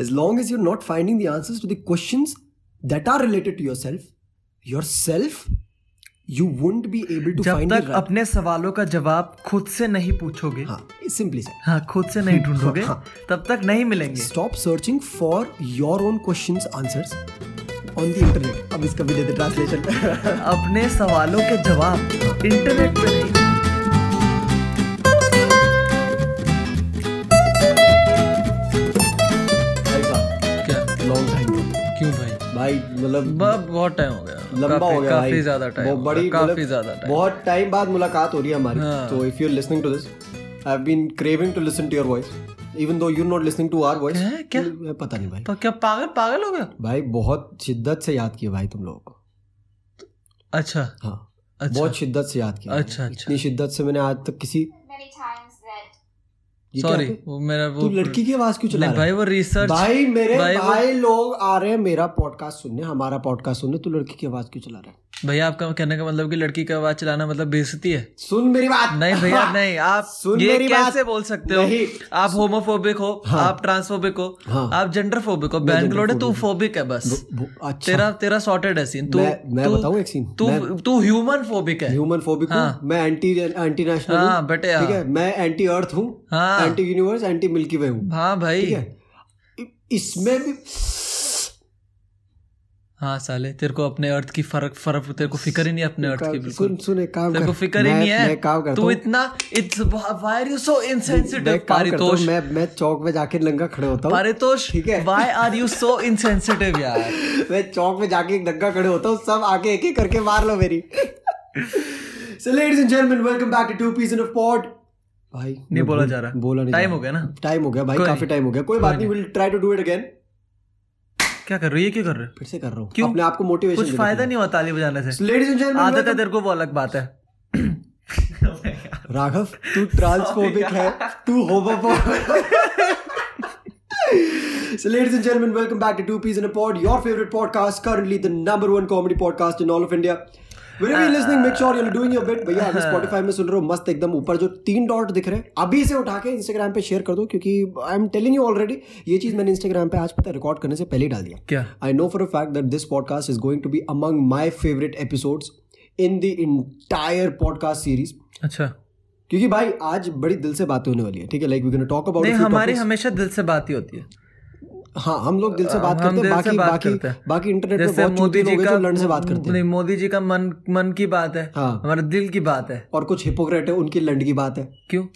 As long as you're not finding the answers to the questions that are related to yourself yourself you wouldn't be able to जब find तक अपने सवालों का जवाब खुद से नहीं पूछोगे सिंपली हाँ, हाँ, खुद से नहीं ढूंढोगे हाँ, हाँ. तब तक नहीं मिलेंगे। Stop searching for your own question answer on the internet अब इसका भी देते ट्रांसलेशन अपने सवालों के जवाब इंटरनेट पर नहीं। भाई मतलब बहुत टाइम हो गया। लंबा काफ़ी, हो गया काफ़ी ज़्यादा टाइम बहुत बड़ी काफ़ी मतलब ज़्यादा टाइम बहुत टाइम बाद मुलाकात हो रही है हमारी। हाँ। तो if you are listening to this I have been craving to listen to your voice even though you not listening to our voice क्या? क्या? पता नहीं भाई। तो क्या पागल पागल हो गया? भाई बहुत शिद्दत से याद किया भाई तुम लोगों को। अच्छा। हाँ। अच्छा। बहुत शिद्दत से याद किया। अच्छा, अच्छा। इतनी शिद्दत से मैंने आज तक किसी many times that ये क्या सॉरी वो मेरा वो तू लड़की की आवाज़ क्यों चला भाई वो रिसर्च भाई मेरे भाई भाई, भाई लोग आ रहे हैं मेरा पॉडकास्ट सुनने हमारा पॉडकास्ट सुनने तू लड़की की आवाज़ क्यों चला रहा है? भैया आपका कहने का मतलब कि लड़की का आवाज़ चलाना मतलब बेइज्जती है? सुन मेरी बात। नहीं भैया नहीं आप सुन ये मेरी कैसे बात। बोल सकते हो? नहीं। आप होमोफोबिक हो हाँ। आप ट्रांसफोबिक हो हाँ। आप जेंडर फोबिक हो बैंगलोर है तू फोबिक है। बस। अच्छा। तेरा तेरा सॉर्टेड है सीन तू मैं बताऊँ एक सीन तू तू ह्यूमन फोबिक है। ह्यूमन फोबिक हूँ। हाँ। मैं एंटी एंटी नेशनल हाँ, हूँ। बेटे, ठीक हाँ। है। मैं एंटी अर्थ हूँ। हाँ। Anti universe anti milky way हूँ। हाँ भाई। है? इसमें भी हाँ साले तेरे को अपने अर्थ की फ़र्क फ़र्क तेरे को फ़िक्र ही नहीं अपने अर्थ की बिल्कुल। सुन सुन काम तेरे को फ़िक्र ही नहीं है। तू इतना it's why are you so insensitive Paritosh? मैं मैं चौक में जाके नंगा खड़े होता हूँ। पारितोष ठीक है। Why are you so insensitive यार? मैं चौक में जाके एक नंगा खड़े होता हूँ। सब आके एक एक करके मार लो मेरी। So ladies and gentlemen, welcome back to Two Peas in a Pod. भाई नहीं बोला जा रहा। बोला नहीं टाइम हो गया ना? टाइम हो गया भाई काफ़ी टाइम हो गया। कोई बात नहीं will try to do it again क्या कर रही ये क्यों कर रहे हो फिर से कर रहा हूँ क्यों? अपने आपको मोटिवेशन कुछ फ़ायदा नहीं हुआ ताली बजाने से लेडीज़ एंड जेंटलमैन आदत है तेरे को वो अलग बात है राघव तू ट्रांसफोबिक है तू homophobic So, ladies and gentlemen, welcome back to Two Peas in a Pod, your favorite podcast, currently the number one comedy podcast in all of India. Wherever you're listening, make sure you're doing your bit. भैया अगर Spotify में सुन रहे हो मस्त एकदम ऊपर जो तीन डॉट दिख रहे हैं अभी से उठा के Instagram पे शेयर कर दो क्योंकि I am telling you already ये चीज़ मैंने Instagram पे आज पता रिकॉर्ड करने से पहले ही डाल दिया क्या I know for a fact that this podcast is going to be among my favorite episodes in the entire podcast series. अच्छा क्योंकि भाई आज बड़ी दिल से बातें होने वाली है ठीक है like we gonna talk about हमारी हमेशा दिल से बात ही होती है हाँ हम लोग दिल से बात करते हैं बाकी बात बाकी करते हैं। बाकी इंटरनेट पे बहुत मोदी जी का जो लड़ने से बात करते हैं। मोदी जी का मन मन की बात है हाँ। हमारे दिल की बात है। और कुछ हिपोक्रेट है उनकी लंड की बात है। क्यों?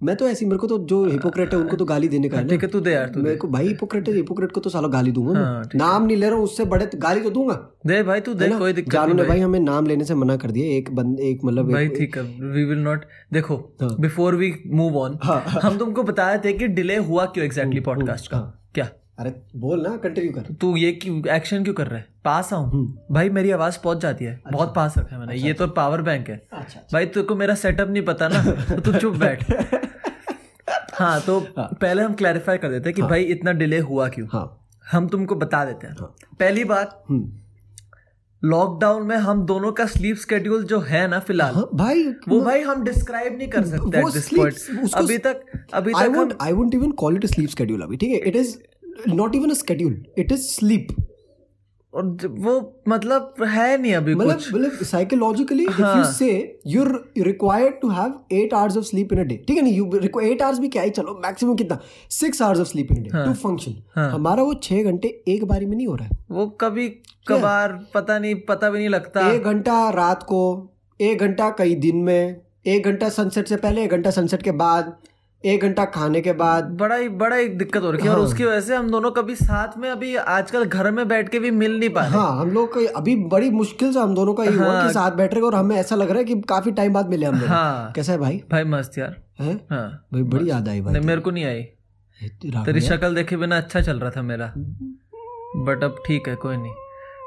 मैं तो ऐसी मेरे को तो जो हिपोक्रेट है उनको तो गाली देने का है ठीक है तू दे यार तू मेरे को भाई हिपोक्रेट है हिपोक्रेट को तो सालों गाली दूँगा हाँ, नाम नहीं ले रहा हूँ उससे बड़े तो गाली तो दूँगा। दे भाई तू दे? कोई दिक्कत नहीं भाई भाई। हमें नाम लेने से मना कर दिया एक बंद एक मतलब भाई ठीक है वी विल नॉट देखो हाँ। बिफोर वी मूव ऑन हम तुमको बताए थे कि डिले हुआ क्यों एग्जैक्टली पॉडकास्ट का। हाँ। अरे बोल ना कंटिन्यू कर। तू ये क्यों एक्शन क्यों कर रहा है? पास आऊँ? हम्म। भाई मेरी आवाज़ पहुँच जाती है। अच्छा, बहुत पास रखा है मैंने। अच्छा, ये तो पावर बैंक है। अच्छा अच्छा, भाई तेरे को मेरा सेटअप नहीं पता ना तो तू चुप बैठ। हाँ तो हाँ, पहले हम क्लैरिफाई कर देते हैं कि हाँ, भाई इतना डिले हुआ क्यों? हाँ। हम तुमको बता देते हैं। पहली बात हम्म। लॉकडाउन में हम दोनों का स्लीप शेड्यूल जो है ना फ़िलहाल हाँ, भाई वो भाई हम डिस्क्राइब नहीं कर सकते अभी तक अभी तक I won't even call it sleep schedule अभी ठीक है? It is not even a schedule it is sleep और वो मतलब है नहीं अभी मतलब कुछ। मतलब psychologically if you say you required to have eight hours of sleep in a day ठीक है नहीं यू एट आवर्स भी क्या है? चलो मैक्सिमम कितना? Six hours of sleep in a day to function हमारा वो छह घंटे एक बारी में नहीं हो रहा है। वो कभी कभार पता नहीं पता भी नहीं लगता। एक घंटा रात को एक घंटा कई दिन में एक घंटा सनसेट से पहले एक घंटा सनसेट के बाद एक घंटा खाने के बाद। बड़ा ही बड़ा ही दिक्कत हो रही है हाँ। और हाँ। उसकी वजह से हम दोनों कभी साथ में अभी आजकल घर में बैठ के भी मिल नहीं पा रहे। हाँ हम लोग को अभी बड़ी मुश्किल से हम दोनों का ये हाँ। हुआ हाँ। कि साथ बैठ रहे हैं और हमें ऐसा लग रहा है कि काफ़ी टाइम बाद मिले हम हाँ। कैसा है भाई? भाई मस्त यार। हैं? हाँ। भाई बड़ी याद आई भाई। मेरे को नहीं आई। तेरी यार। शक्ल देखे बिना अच्छा चल रहा था मेरा। बट अब ठीक है कोई नहीं।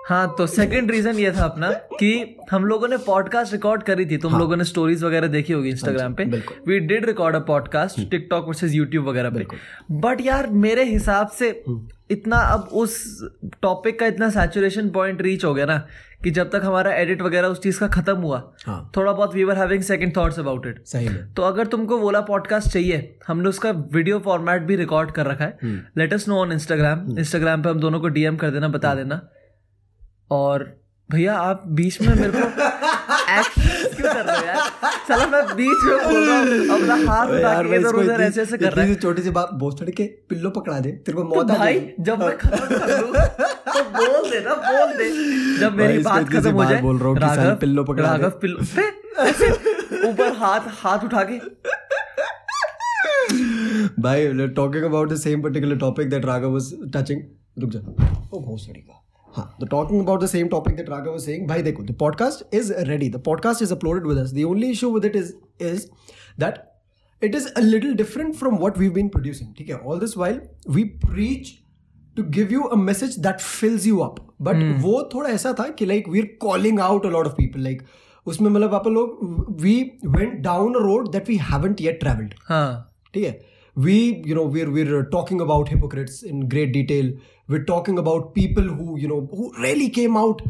हाँ तो सेकंड रीजन ये था अपना कि हम लोगों ने पॉडकास्ट रिकॉर्ड करी थी। तुम हाँ. लोगों ने स्टोरीज वगैरह देखी होगी इंस्टाग्राम पे। We did record a podcast TikTok versus YouTube वगैरह पे। बट यार मेरे हिसाब से इतना अब उस टॉपिक का इतना सैचुरेशन पॉइंट रीच हो गया ना कि जब तक हमारा एडिट वगैरह उस चीज़ का खत्म हुआ हाँ। थोड़ा बहुत we were having second thoughts about it सही में। तो अगर तुमको वोला पॉडकास्ट चाहिए हमने उसका वीडियो फॉर्मेट भी रिकॉर्ड कर रखा है। Let us know on Instagram Instagram पे हम दोनों को डीएम कर देना बता देना। और भैया आप बीच में मेरे को क्यों कर रहे हो यार? चलो मैं बीच में बोल रहा हूँ। अपना हाथ उठा के इधर उधर ऐसे ऐसे कर रहा है। छोटी सी बात बहुत के पिल्लो पकड़ा दे तेरे को तो मौत भाई जब मैं खत्म कर लूँ तो बोल दे ना बोल दे। जब मेरी बात खत्म हो जाए बोल रहा हूँ राघव पिल्लो पकड़ा। राघव पिल्लो ऐसे ऊपर हाथ हाथ उठा के। भाई talking about the same particular topic that Raghav was touching रुक जा। ओ भोसड़ी का हाँ the talking about the same topic that Raghav was saying भाई देखो the podcast is ready the podcast is uploaded with us the only issue with it is is that it is a little different from what we've been producing ठीक है all this while we preach to give you a message that fills you up but mm. वो थोड़ा ऐसा था कि like we're calling out a lot of people like उसमें मतलब आप लोग we went down a road that we haven't yet traveled हाँ ठीक है we you know we're we're talking about hypocrites in great detail we're talking about people who you know who really came out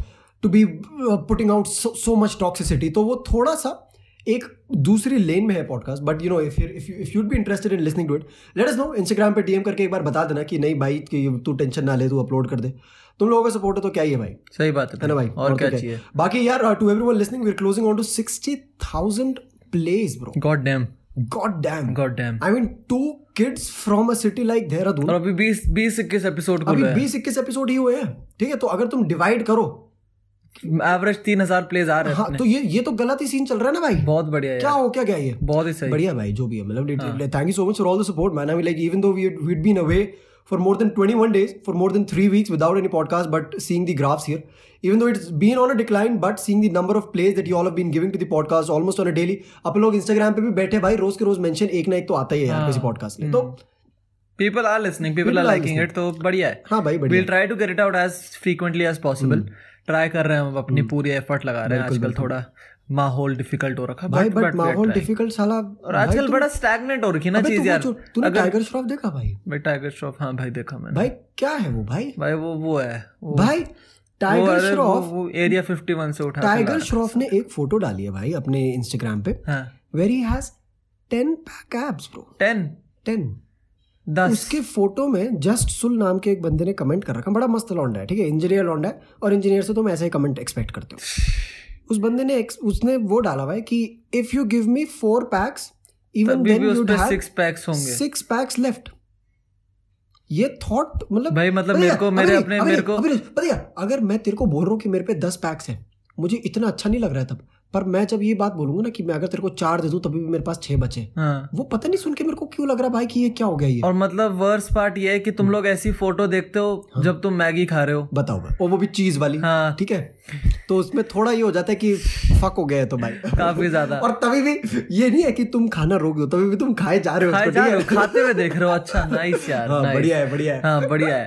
to be uh, putting out so, so much toxicity. तो वो थोड़ा सा एक दूसरी लेन में है podcast but you know if if if you'd be interested in listening to it let us know Instagram पे DM करके एक बार बता देना कि नहीं भाई कि तू टेंशन ना ले तू अपलोड कर दे। तुम लोगों का सपोर्ट है तो क्या ही है भाई? सही बात है है ना भाई? और क्या तो चाहिए? बाकी यार to everyone listening we are closing on to 60000 plays bro god damn god damn god damn I mean two kids from a city like Dehradun और अभी बीस बीस इक्कीस एपिसोड को अभी बीस इक्कीस एपिसोड ही हुए हैं। ठीक है तो अगर तुम डिवाइड करो। एवरेज तीन हज़ार प्लेज आ रहे हैं हाँ तो ये ये तो गलत ही सीन चल रहा है ना भाई। बहुत बढ़िया क्या हो क्या क्या ये? बहुत ही सही। बढ़िया भाई जो भी है मतलब thank you so much for all the support man I like even though we we'd been away for more than 21 days for more than 3 weeks without any podcast but seeing the graphs here even though it's been on a decline but seeing the number of plays that you all have been giving to the podcast almost on a daily आप लोग Instagram पे भी बैठे भाई रोज के रोज mention एक ना एक तो आता ही है यार किसी पॉडकास्ट में तो people are listening people People are are liking it तो बढ़िया है हाँ भाई बढ़िया will try to get it out as frequently as possible try कर रहे हैं हम अपनी पूरी एफर्ट लगा रहे हैं आजकल थोड़ा माहौल डिफ़िकल्ट हो रखा है। भाई बट माहौल डिफ़िकल्ट साला और आजकल बड़ा स्टैगनेट हो रखी ना चीज़ यार। तूने टाइगर श्रॉफ देखा भाई? भाई टाइगर श्रॉफ हाँ भाई देखा मैंने। भाई क्या है वो भाई? भाई वो वो है भाई टाइगर श्रॉफ वो एरिया 51 से उठा टाइगर श्रॉफ ने एक फ़ोटो डाली है भाई अपने इंस्टाग्राम पे है। Where he has 10 pack abs bro 10 10 10 उसके फ़ोटो में जस्ट सुल नाम के एक बंदे ने कमेंट कर रखा बड़ा मस्त लौंडा है ठीक है? इंजीनियर लौंडा है। और इंजीनियर से तुम ऐसे ही कमेंट एक्सपेक्ट करते हो। उस बंदे ने उसने वो डाला भाई कि if you give me four packs even then you have six packs होंगे। सिक्स पैक्स लेफ़्ट ये थॉट मतलब भाई मतलब मेरे को मेरे अपने मेरे को है, अगर मैं तेरे को बोल रहा हूँ कि मेरे पे दस पैक्स है मुझे इतना अच्छा नहीं लग रहा है तब। पर मैं जब ये बात बोलूँगा ना कि मैं अगर तेरे को चार दे दूँ तभी भी मेरे पास छह बचे। हाँ। वो पता नहीं सुन के मेरे को क्यों लग रहा भाई कि ये क्या हो गया ये? और मतलब वर्स पार्ट ये है कि तुम लोग ऐसी फ़ोटो देखते हो हाँ। जब तुम मैगी खा रहे हो। बताओ भाई और वो भी चीज़ वाली। हाँ। ठीक है? तो उसमें थोड़ा ये हो जाता है कि फक हो गया है तो भाई। काफ़ी ज़्यादा। और तभी भी ये नहीं है कि तुम खाना रोक दो तभी भी तुम खाए जा रहे? हो खाते हुए देख रहे हो। अच्छा नाइस यार हाँ बढ़िया है बढ़िया है। हाँ बढ़िया है।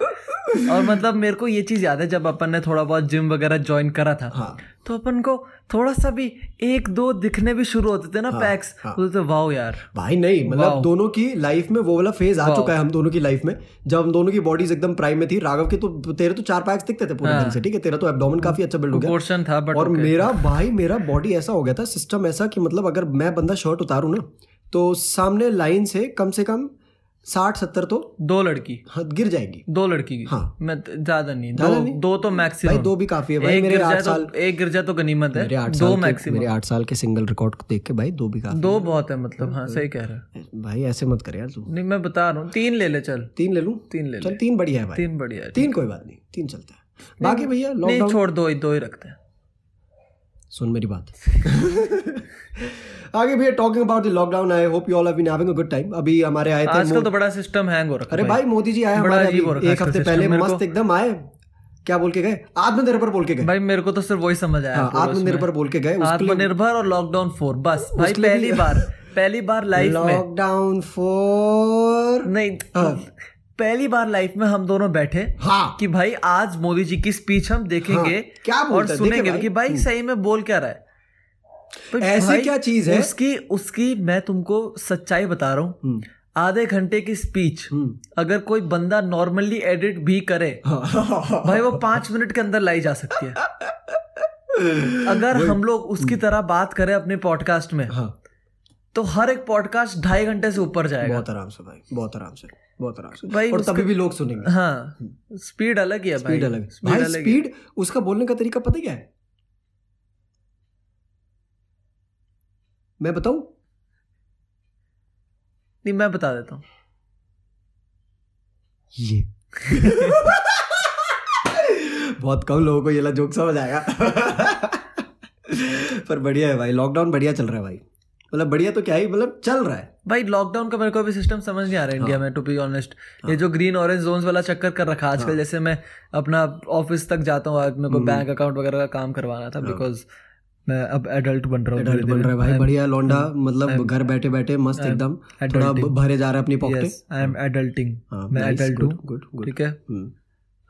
और मतलब मेरे को ये चीज़ याद है जब अपन ने थोड़ा बहुत जिम वगैरह ज्वाइन करा था हाँ। तो अपन को थोड़ा सा भी एक दो दिखने भी शुरू होते थे ना हाँ, पैक्स तो तो वाओ यार। भाई नहीं मतलब दोनों की लाइफ में वो वाला फ़ेज़ आ चुका है हम दोनों की लाइफ में जब हम दोनों की बॉडीज एकदम प्राइम में थी। राघव के तो तेरे तो चार पैक्स दिखते थे पूरे दिन से ठीक है? तेरा तो एब्डोमेन काफ़ी अच्छा बिल्ड हो गया। पोर्शन था बट और मेरा भाई मेरा बॉडी ऐसा हो गया था सिस्टम ऐसा कि मतलब अगर मैं बंदा शर्ट उतारू ना तो सामने लाइन से कम से कम साठ सत्तर तो दो लड़की। हाँ, गिर जाएगी। दो लड़की की। हाँ। मैं ज़्यादा नहीं ज़्यादा दो नहीं? दो तो मैक्सिमम भाई दो भी काफ़ी है भाई एक मेरे आठ साल तो एक गिर जाए तो गनीमत मेरे है आठ दो मैक्सिमम मेरे आठ साल के सिंगल रिकॉर्ड को देख के भाई दो भी काफ़ी दो बहुत है मतलब हाँ सही कह रहे हो। भाई ऐसे मत कर यार तू। नहीं मैं बता रहा हूँ तीन ले ले चल। तीन ले लू? तीन ले ले। चल तीन बढ़िया है तीन बढ़िया तीन कोई बात नहीं तीन चलता है। बाकी भैया छोड़ दो दो ही रखते हैं। सुन मेरी बात। आगे भैया talking about the lockdown I hope you all have been having a good time अभी हमारे आए थे आजकल तो बड़ा सिस्टम हैंग हो रखा अरे भाई। मोदी जी आए हमारे अभी। एक हफ़्ते पहले मस्त एकदम आए। क्या बोल के गए? आत्मनिर्भर बोल के गए। भाई मेरे को तो सिर्फ़ वही समझ आया। हाँ, आत्मनिर्भर बोल के गए। आत्मनिर्भर और लॉकडाउन फोर बस। भाई पहली बार पहली बार लाइफ में। लॉकडाउन फॉर नहीं पहली बार लाइफ में हम दोनों बैठे हाँ। कि भाई आज मोदी जी की स्पीच हम देखेंगे हाँ, क्या और सुनेंगे भाई। कि भाई सही में बोल क्या रहा है। भाई ऐसी क्या चीज़ है? उसकी उसकी मैं तुमको सच्चाई बता रहा हूँ। हम्म। आधे घंटे की स्पीच हम्म। अगर कोई बंदा नॉर्मली एडिट भी करे भाई वो पाँच मिनट के अंदर लाई जा सकती है। अगर हम लोग उसकी तरह बात करें अपने पॉडकास्ट में हाँ। तो हर एक पॉडकास्ट ढाई घंटे से ऊपर जाएगा। बहुत आराम से भाई बहुत आराम से। बहुत आराम भाई और तभी भी लोग सुनेंगे। हाँ स्पीड अलग ही है स्पीड अलग। भाई स्पीड उसका बोलने का तरीका पता क्या है? मैं बताऊँ? नहीं मैं बता देता हूँ। ये। बहुत कम लोगों को ये ला जोक समझ आएगा। पर बढ़िया है भाई। लॉकडाउन बढ़िया चल रहा है भाई। मतलब बढ़िया तो क्या ही मतलब चल रहा है। भाई लॉकडाउन का मेरे को अभी सिस्टम समझ नहीं आ रहा है। इंडिया में टू बी ऑनेस्ट ये जो ग्रीन ऑरेंज जोन्स वाला चक्कर कर रखा है आजकल जैसे मैं अपना ऑफ़िस तक जाता हूँ मेरे को बैंक अकाउंट वगैरह का काम करवाना था बिकॉज़ मैं अब एडल्ट बन रहा हूँ एडल्ट बन रहा है भाई बढ़िया लौंडा मतलब घर बैठे बैठे मस्त एकदम थोड़ा भरे जा रहा है अपनी पॉकेट आई एम एडल्टिंग हाँ, मैं एडल्ट हूँ. ठीक है? हम्म,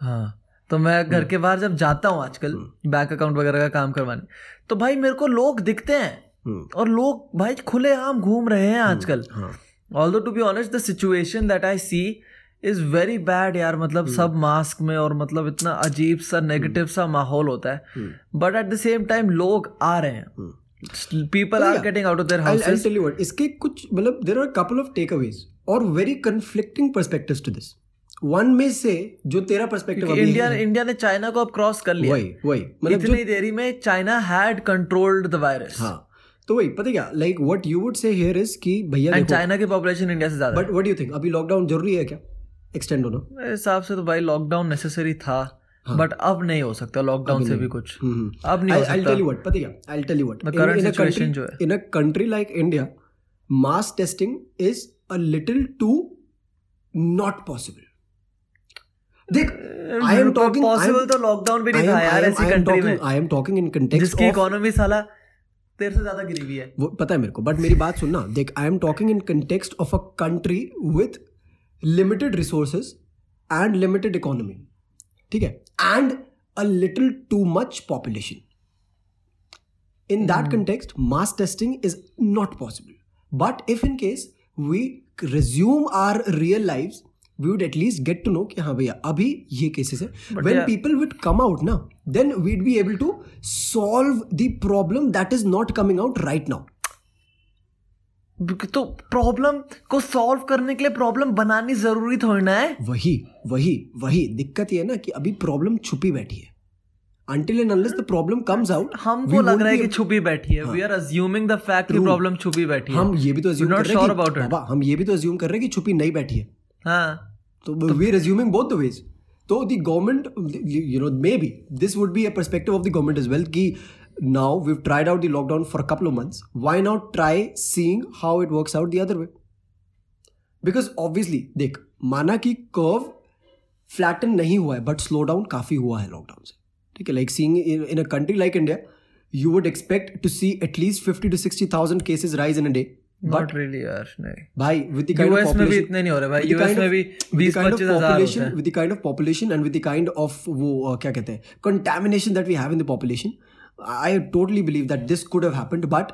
हाँ तो मैं घर के बाहर जब जाता हूँ आजकल बैंक अकाउंट वगैरह का काम करवाने तो भाई मेरे को लोग दिखते हैं। हम्म, और लोग भाई खुले आम घूम रहे हैं आजकल। हाँ although to be honest the situation that I see is very bad यार। मतलब सब मास्क में और मतलब इतना अजीब सा नेगेटिव सा माहौल होता है। But at the same time लोग आ रहे हैं। People are getting out of their houses tell you what इसके कुछ मतलब there are couple of takeaways और very conflicting perspectives to this one में से जो तेरा पर्सपेक्टिव इंडिया इंडिया ने चाइना को अब क्रॉस कर लिया। वही वही। मतलब इतनी देरी में China had controlled the virus हाँ। तो वही पता क्या? Like what you would say here is कि भैया चाइना की पॉपुलेशन इंडिया से ज़्यादा बट व्हाट यू थिंक अभी लॉकडाउन ज़रूरी है क्या? एक्सटेंड होना? मेरे हिसाब से तो भाई लॉकडाउन नेसेसरी था बट अब नहीं हो सकता लॉकडाउन से भी कुछ। अब नहीं हो आई टेल यू व्हाट पता क्या? I tell you what The current जो है। In a country like India mass testing is a little too not possible देख आई एम टॉकिंग पॉसिबल तो लॉकडाउन भी नहीं था यार ऐसी कंट्री में। I am talking in context जिसकी इकोनॉमी साला तेरे से ज़्यादा गिरी हुई है। वो पता है मेरे को बट मेरी बात सुनना। देख I am talking in context of a country with limited resources and limited economy ठीक है? And a little too much population in that context mass testing is not possible but if in case we resume our real lives we would at least get to know कि हाँ भैया अभी ये cases है। When people would come out ना then we'd be able to solve the problem that is not coming out right now तो problem को solve करने के लिए प्रॉब्लम बनानी ज़रूरी थोड़ी ना है। वही वही वही। दिक्कत ये है ना कि अभी प्रॉब्लम छुपी बैठी है। Until and unless the problem comes out, हम तो लग रहा है कि छुपी बैठी है। हाँ, We are assuming the fact कि problem छुपी बैठी है। हम ये भी तो assume कर रहे हैं कि हम ये भी तो assume कर रहे हैं कि छुपी नहीं बैठी है। हाँ। तो we are resuming both the ways तो the government you know may be this would be a perspective of the government is well की now we tried out the lockdown for couple of months why not try seeing how it work out the other way because obviously देख, माना कि curve flatten नहीं हुआ है but slow down काफ़ी हुआ है लॉकडाउन से। ठीक है like seeing in a country like India you would expect to see at least fifty to sixty thousand cases rise in a day not really यार नहीं भाई with the kind of US में भी population इतने नहीं हो रहे भाई with the यूएस kind में of- भी with the बीस kind of पच्चीस हजार होते population हैं with the kind of population and with the kind of वो uh, क्या कहते हैं contamination that we have in the population I totally believe that this could have happened but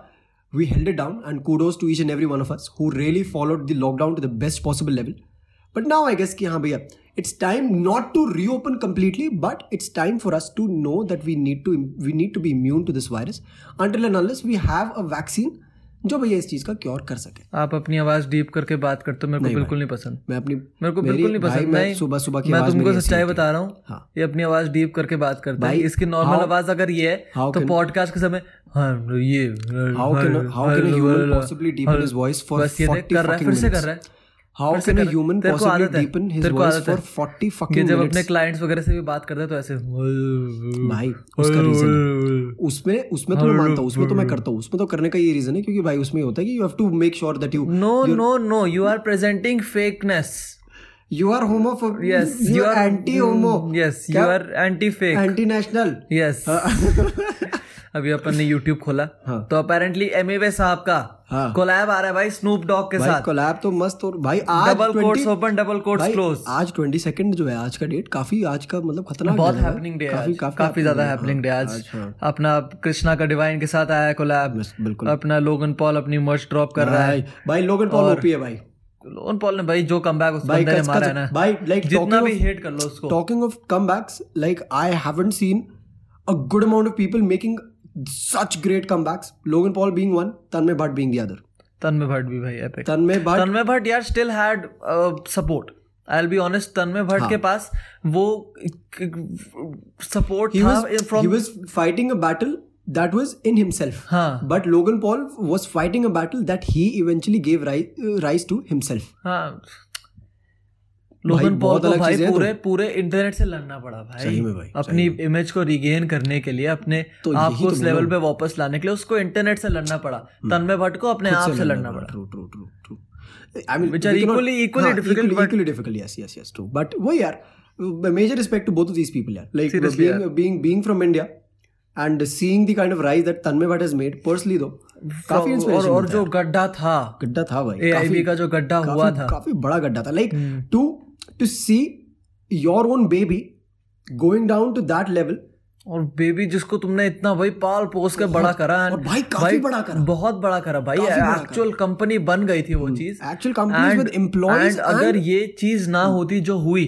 we held it down and kudos to each and every one of us who really followed the lockdown to the best possible level but now I guess कि हाँ भैया it's time not to reopen completely but it's time for us to know that we need to we need to be immune to this virus until and unless we have a vaccine जो भैया इस चीज़ का cure कर सके। आप अपनी आवाज़ deep करके बात करते हो मेरे को बिल्कुल नहीं पसंद। मैं अपनी मेरे को बिल्कुल नहीं पसंद। मैं सुबह सुबह की मैं तुमको सच्चाई बता रहा हूँ हाँ। ये अपनी आवाज़ डीप करके बात करते हैं। इसकी नॉर्मल आवाज़ अगर ये है तो पॉडकास्ट के समय हाँ ये how can how can you possibly deep in his voice for for बस 40 कर रहा है फिर से कर रहा है। How फिर से can a कर- human तेरे को possibly आदत है, deepen his तेरे को voice आदत for है। 40 कि fucking जब अपने? क्लाइंट्स वगैरह से भी बात करते हैं तो ऐसे भाई उसका रीजन उसमें उसमें तो मैं मानता हूँ उसमें तो मैं करता हूँ। उसमें तो करने का ये रीजन है क्योंकि भाई उसमें होता है कि you have to make sure that you know no no you are presenting fakeness you are homophobe yes you are anti homo yes you are anti fake anti national yes अभी अपन ने YouTube खोला। हाँ। तो apparently Emiway साहब का हाँ। Collab आ रहा है भाई स्नूप डॉग के साथ। कोलैब तो मस्त और भाई आज डबल 20 कोट्स ओपन डबल भाई क्लोज आज ट्वेंटी सेकंड जो है आज का डेट काफ़ी आज का मतलब खतरनाक बहुत है। हैपनिंग डे काफ़ी काफ़ी काफ़ी ज़्यादा हैपनिंग डे आज आज, हाँ। अपना कृष्णा का डिवाइन के साथ आया कोलैब बिल्कुल। अपना लोगन पॉल अपनी मर्च ड्रॉप कर रहा है। भाई लोगन पॉल ओपी है भाई। लोगन पॉल ने भाई जो कमबैक उस बंदे ने मारा है ना भाई like जितना भी हेट कर लो उसको। talking of comebacks like I haven't seen a good amount of people making such great comebacks Logan Paul being one Tanmay Bhatt being the other Tanmay Bhatt भी भाई एपिक तनमय भट्ट तनमय भट्ट यार still had support I will be honest Tanmay Bhatt हाँ. के पास वो support fighting a battle that was in himself हाँ। But Logan Paul was fighting a battle that he eventually give rise to himself हाँ। Logan Paul को भाई पूरे तो... पूरे इंटरनेट से लड़ना पड़ा भाई, सही में भाई अपनी सही इमेज को रिगेन करने के लिए अपने तो आप को उस लेवल पे वापस लाने के लिए उसको इंटरनेट से लड़ना पड़ा। तन्मय भट्ट को अपने आप से लड़ना पड़ा। जो गड्ढा था गड्ढा था भाई का जो गड्ढा हुआ था। काफ़ी बड़ा गड्ढा था। Like to hmm. To see your own baby going down to that level और बेबी जिसको तुमने इतना भाई पाल पोस के बड़ा करा और भाई काफ़ी भाई, बड़ा करा। बहुत बड़ा करा भाई एक्चुअल कंपनी बन गई थी वो चीज़। एक्चुअल कंपनीज़ विद एम्प्लॉयज़ अगर ये चीज़ ना Hmm. होती जो हुई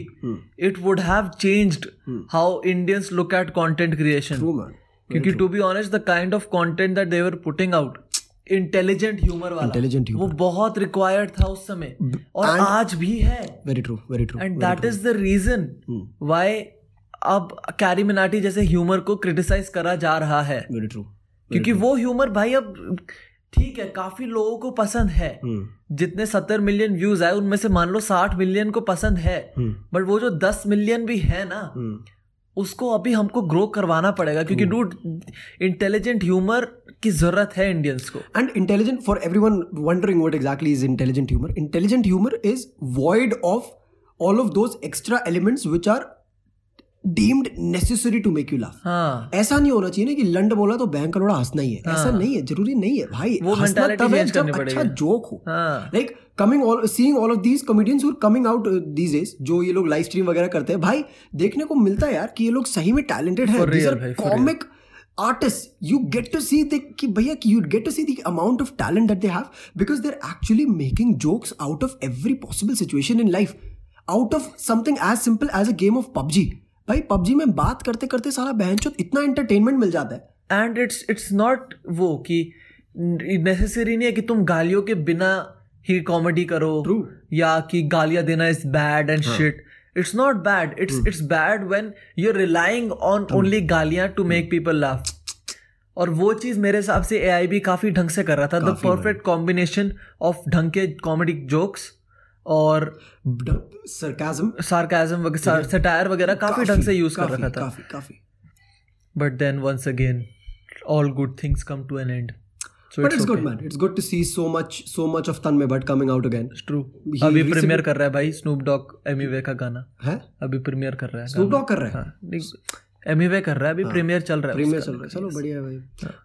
it would have changed how Indians look at content creation क्योंकि to be honest the kind of content that they were putting out intelligent humour वाला। इंटेलिजेंट वो बहुत रिक्वायर्ड था उस समय। और and, आज भी है। Very true very true and that is the reason Hmm. Why अब कैरी मिनाटी जैसे ह्यूमर को क्रिटिसाइज करा जा रहा है। वेरी ट्रू क्योंकि true. वो ह्यूमर भाई अब ठीक है काफ़ी लोगों को पसंद है। Hmm. जितने सत्तर मिलियन व्यूज़ आए उनमें से मान लो साठ मिलियन को पसंद है। Hmm. बट वो जो दस मिलियन भी है ना उसको अभी हमको ग्रो करवाना पड़ेगा। क्योंकि डूड इंटेलिजेंट ह्यूमर की ज़रूरत है इंडियंस को। And intelligent for everyone wondering what exactly is intelligent humour intelligent humour is void of all of those extra elements which are deemed necessary to make you laugh ऐसा नहीं होना चाहिए ना कि लंड बोला तो बैंक का लोड़ा हंसना ही है। हाँ। ऐसा नहीं है ज़रूरी नहीं है भाई। वो अच्छा जोक हो। Like coming all seeing all of these comedians who coming out these is जो ये लोग लाइव स्ट्रीम वगैरह करते हैं भाई देखने को मिलता है यार कि ये लोग सही में टैलेंटेड है। Artist you get to see the कि भैया you get to see the amount of talent that they have because they actually making jokes out of every possible situation in life out of something as simple as a game of PUBG भाई PUBG में बात करते करते सारा बहन चो इतना entertainment मिल जाता है। एंड इट्स इट्स नॉट वो कि नेसेसरी नहीं है कि तुम गालियों के बिना ही कॉमेडी करो True. या कि गालियाँ देना is bad and shit it's not bad it's it's bad when you are relying on only गालियाँ टू मेक पीपल लाफ और वो चीज़ मेरे हिसाब से ए भी काफ़ी ढंग से कर रहा था। द परफेक्ट कॉम्बिनेशन ऑफ़ ढंग के कॉमेडी जोक्स और सरकाजम सार्काजम सटायर वगैरह काफ़ी ढंग से यूज़ कर रखा था। काफ़ी but then once again all good things come to an end so But it's good, man. It's good to see so much, so much of Tanmay Bhatt coming out again. True He अभी premiere कर रहा है भाई Snoop Dogg Emiway का गाना। है? अभी premiere कर रहा है Snoop Dogg कर रहा है? हाँ एमीवे कर रहा है अभी प्रीमियर चल रहा है प्रीमियर चल रहा है। चलो बढ़िया है भाई।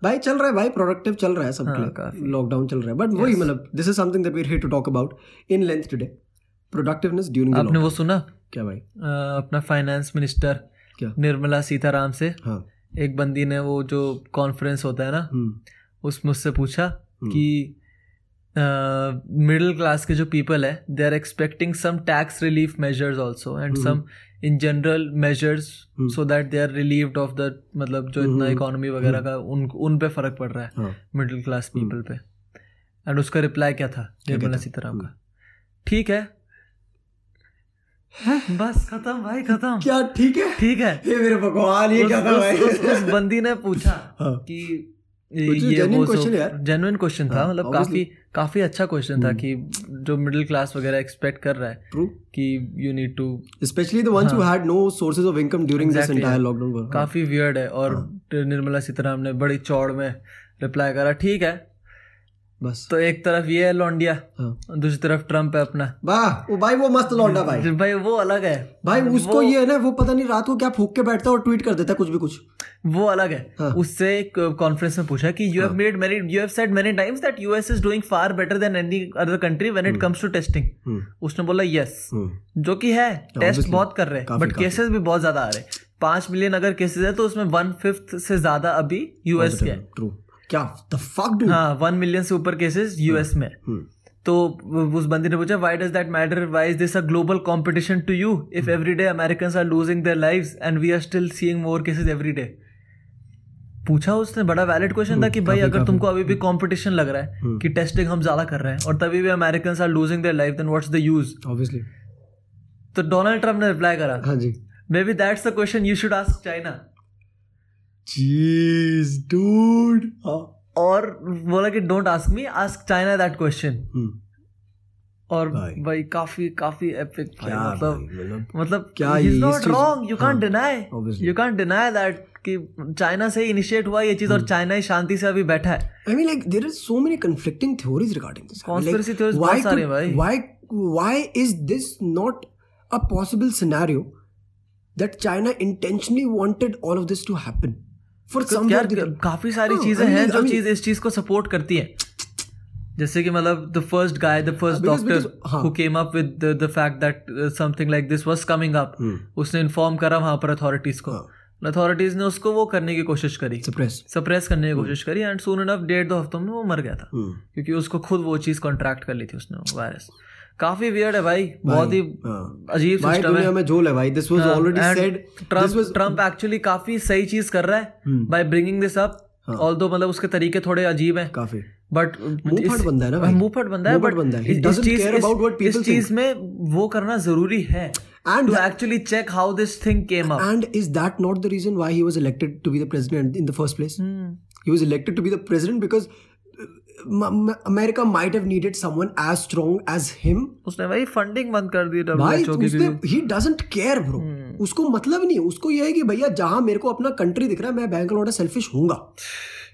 भाई चल रहा है भाई प्रोडक्टिव चल रहा है सबके लिए लॉकडाउन चल रहा है। बट वही मतलब this is something that we here to talk about in length today productiveness during आपने वो सुना? क्या भाई? अपना फाइनेंस मिनिस्टर क्या? निर्मला सीताराम से। हाँ। एक बंदी ने वो जो कॉन्फ्रेंस होता है ना हम्म मुझसे पूछा कि मिडिल क्लास के जो पीपल है they are expecting some tax relief measures also and some in general measures so that they are relieved of the मतलब जो इतना इकोनॉमी वगैरह का उन उन पे फ़र्क पड़ रहा है हाँ। मिडिल क्लास पीपल पे। एंड उसका रिप्लाई क्या था? निर्मला सीताराम का। ठीक है। बस खत्म भाई खत्म। क्या? ठीक है। ठीक है। हे मेरे भगवान ये क्या था उस, भाई? उस, उस बंदी ने पूछा हाँ। कि जेन्युइन क्वेश्चन था हाँ, मतलब काफ़ी काफ़ी अच्छा क्वेश्चन था कि जो मिडिल क्लास वगैरह एक्सपेक्ट कर रहा है ट्रू कि you need to specially the ones who. Had no sources of income during this entire lockdown काफ़ी वियर्ड है। और हाँ। निर्मला सीताराम ने बड़ी चौड़ में रिप्लाई करा ठीक है बस। तो एक तरफ़ ये है लौंडिया हाँ। दूसरी तरफ़ ट्रंप है अपना। वाह वो भाई वो मस्त लौंडा भाई। भाई वो अलग है। भाई उसको ये है ना वो पता नहीं रात को क्या फूक के बैठता है और ट्वीट कर देता है कुछ भी कुछ। वो अलग है। हाँ। उससे एक कॉन्फ्रेंस में पूछा कि you have made many you have said many times that US is doing far better than any other country when it comes to testing उसने बोला यस हम्म। जो कि है टेस्ट बहुत कर रहे हैं बट केसेस भी बहुत ज़्यादा आ रहे हैं। पाँच मिलियन अगर केसेस है तो उसमें वन फिफ्थ से ज़्यादा अभी यूएस के ट्रू क्या द फक डू हाँ वन मिलियन से ऊपर केसेस यूएस में। हम्म तो उस बंदी ने पूछा why does that matter why is this a global competition to you if every day Americans are losing their lives and we are still seeing more cases every day पूछा उसने बड़ा valid question था कि भाई अगर तुमको अभी भी कंपटीशन लग रहा है कि टेस्टिंग हम ज़्यादा कर रहे हैं और तभी भी Americans are losing their life then what's the use obviously तो डोनाल्ड ट्रंप ने रिप्लाई करा। हाँ जी। Maybe that's the question you should ask China geez dude और बोला कि don't ask me ask China that question और भाई, भाई काफ़ी काफ़ी एपिक मतलब, मतलब मतलब क्या is not wrong you can't deny you can't deny that कि चाइना से इनिशिएट हुआ ये चीज़ और चाइना ही शांति से अभी बैठा है। I mean like there are so many conflicting theories regarding this conspiracy theories बहुत सारे हैं भाई। Why why is this not a possible scenario that China intentionally wanted all of this to happen some काफ़ी सारी हाँ, चीज़ें हैं जो चीज़ इस चीज़ को सपोर्ट करती है जैसे कि मतलब the first guy the first doctor हाँ। Who came up with the fact that something like this was coming up Hmm. उसने इन्फॉर्म करा वहाँ पर अथॉरिटीज को हाँ। अथॉरिटीज ने उसको वो करने की कोशिश करी Suppress. सप्रेस करने की कोशिश करी एंड सून इनफ डेढ़ दो हफ्तों में वो मर गया था Hmm. क्योंकि उसको खुद वो चीज़ कॉन्ट्रैक्ट कर ली थी उसने वायरस काफ़ी वियर्ड है भाई बहुत ही हाँ। अजीब सिस्टम है में झोल है भाई this was already said Trump Trump actually काफ़ी सही चीज़ कर रहा है। By bringing this up all मतलब उसके तरीके थोड़े अजीब हैं काफ़ी बट मुंहफट बंदा है ना भाई। मुंहफट बंदा है बट बंदा है। इस चीज़ care about what इस चीज़ में वो करना ज़रूरी है And to that- actually check how this thing came up and is that not the reason why he was elected to be the president in the first place Hmm. he was elected to be the president because uh, M- M- needed might have needed someone as strong उसने भाई funding बंद कर दी भाई की उसने he doesn't care bro. उसको मतलब नहीं उसको ये है कि भैया जहाँ मेरे को अपना कंट्री दिख रहा है मैं बैंक लौटा सेल्फिश हूँगा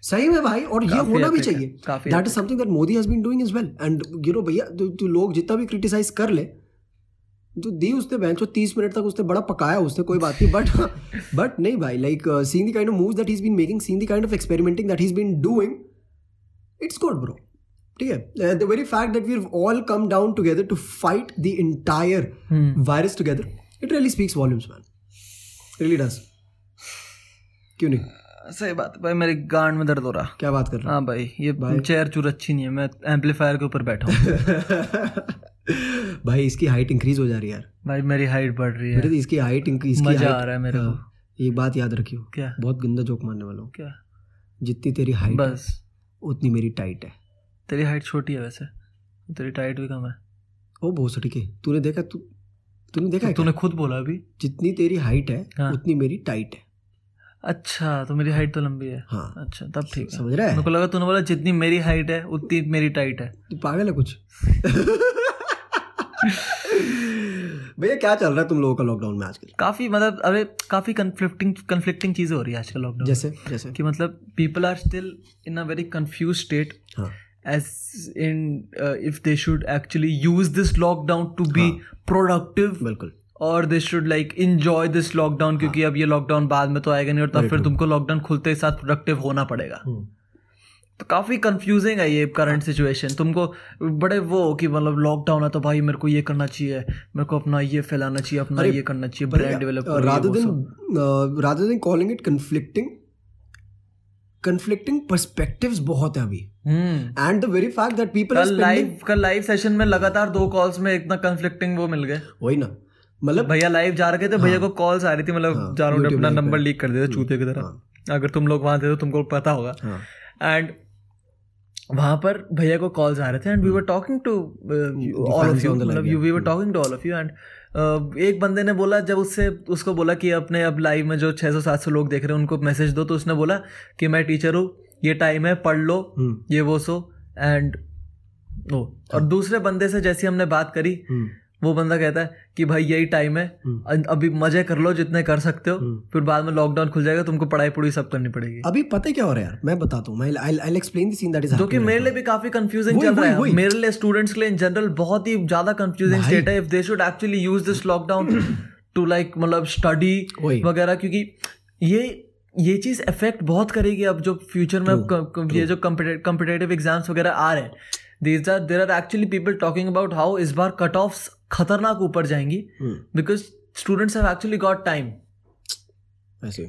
सही में भाई और ये होना भी चाहिए। That is something that Modi has been doing as well and you know भैया तू तू लोग जितना भी क्रिटिसाइज कर ले तो दी उसने बैंक को तीस मिनट तक उसने बड़ा पकाया उसने कोई बात नहीं। बट बट नहीं भाई like seeing the kind of moves that is been making seeing the kind of experimenting that is been doing it's good bro ठीक है? The very fact that we all come down together to fight the entire virus together it really speaks volumes man really does क्यों नहीं? सही बात है भाई मेरी गांड में दर्द हो रहा। क्या बात कर रहा हाँ? भाई ये चेयर चूर अच्छी नहीं है मैं एम्पलीफायर के ऊपर बैठा हूँ। भाई इसकी हाइट इंक्रीज हो जा रही है यार। भाई मेरी हाइट बढ़ रही है। मेरे इसकी हाइट इसकी मज़ा आ रहा है मेरे को। हाँ, एक बात याद रखियो। क्या? बहुत गंदा जोक मारने वाला हूँ। क्या? जितनी तेरी हाइट बस। उतनी मेरी टाइट है। तेरी हाइट छोटी है वैसे। तेरी टाइट भी कम है। ओ बहुत सटीक है। तूने देखा तू तूने देखा है तूने खुद बोला अभी? जितनी तेरी हाइट है हाँ। उतनी मेरी टाइट है। अच्छा तो मेरी हाइट तो लंबी है। हाँ। अच्छा तब ठीक है। समझ रहा है? मेरे को लगा तूने बोला जितनी मेरी हाइट है उतनी मेरी टाइट है। तू पागल है कुछ? भैया क्या चल रहा है तुम लोगों का लॉकडाउन में आजकल? काफ़ी मतलब अरे काफ़ी कंफ्लिक्टिंग कंफ्लिक्टिंग चीज़ें हो रही है आजकल लॉकडाउन जैसे जैसे? कि मतलब people are still in a very confuse state हाँ। in uh, if they should actually use this lockdown to be productive बिल्कुल। और they should like enjoy this lockdown क्योंकि अब ये लॉकडाउन बाद में तो आएगा नहीं और तब फिर तुमको लॉकडाउन खुलते ही साथ प्रोडक्टिव होना पड़ेगा। हम्म। तो काफ़ी कंफ्यूजिंग है ये करंट सिचुएशन तुमको बड़े वो हो कि मतलब लॉकडाउन है तो भाई मेरे को ये करना चाहिए मेरे को अपना ये फैलाना चाहिए अपना ये करना चाहिए brand develop rather than calling it conflicting conflicting perspectives बहुत है अभी। हम्म। And the very fact that people कल लाइव कल लाइव सेशन में लगातार दो कॉल्स में इतना कंफ्लिक्टिंग वो मिल गए। वही ना। मतलब भैया लाइव जा रहे थे भैया को कॉल्स आ रही थी मतलब हाँ, ने YouTube अपना नंबर लीक कर दिया था चूते की हाँ। तरह अगर तुम लोग वहाँ थे तो तुमको पता होगा। हाँ। एंड वहाँ पर भैया को कॉल्स आ रहे थे and we were talking to all of you मतलब you we were talking to all of you and एक बंदे ने बोला जब उससे उसको बोला कि अपने अब लाइव में जो 600 700 लोग देख रहे हैं उनको मैसेज दो तो उसने बोला कि मैं टीचर हूँ ये टाइम है पढ़ लो हम्म ये वो सो एंड ओ और दूसरे बंदे से जैसी हमने बात करी हम्म वो बंदा कहता है कि भाई यही टाइम है। हम्म। अभी मज़े कर लो जितने कर सकते हो। हम्म। फिर बाद में लॉकडाउन खुल जाएगा तुमको पढ़ाई पढ़ी सब करनी पड़ेगी। अभी पता क्या हो रहा है यार? मैं बताता हूँ। मैं I explain the scene that is जो कि मेरे लिए भी काफ़ी कंफ्यूजिंग चल रहा है। मेरे लिए स्टूडेंट्स के लिए इन जनरल बहुत ही ज़्यादा कंफ्यूजिंग स्टेट है। If they should actually use this lockdown to like मतलब स्टडी वगैरह क्योंकि ये ये चीज़ इफ़ेक्ट बहुत करेगी अब जो फ्यूचर में अब ये जो कम्पिटेटिव एग्ज़ाम्स वगैरह आ रहे हैं। These are there are actually people talking about how इस बार कट ऑफ़ खतरनाक ऊपर जाएँगी। Because students have actually got time ऐसे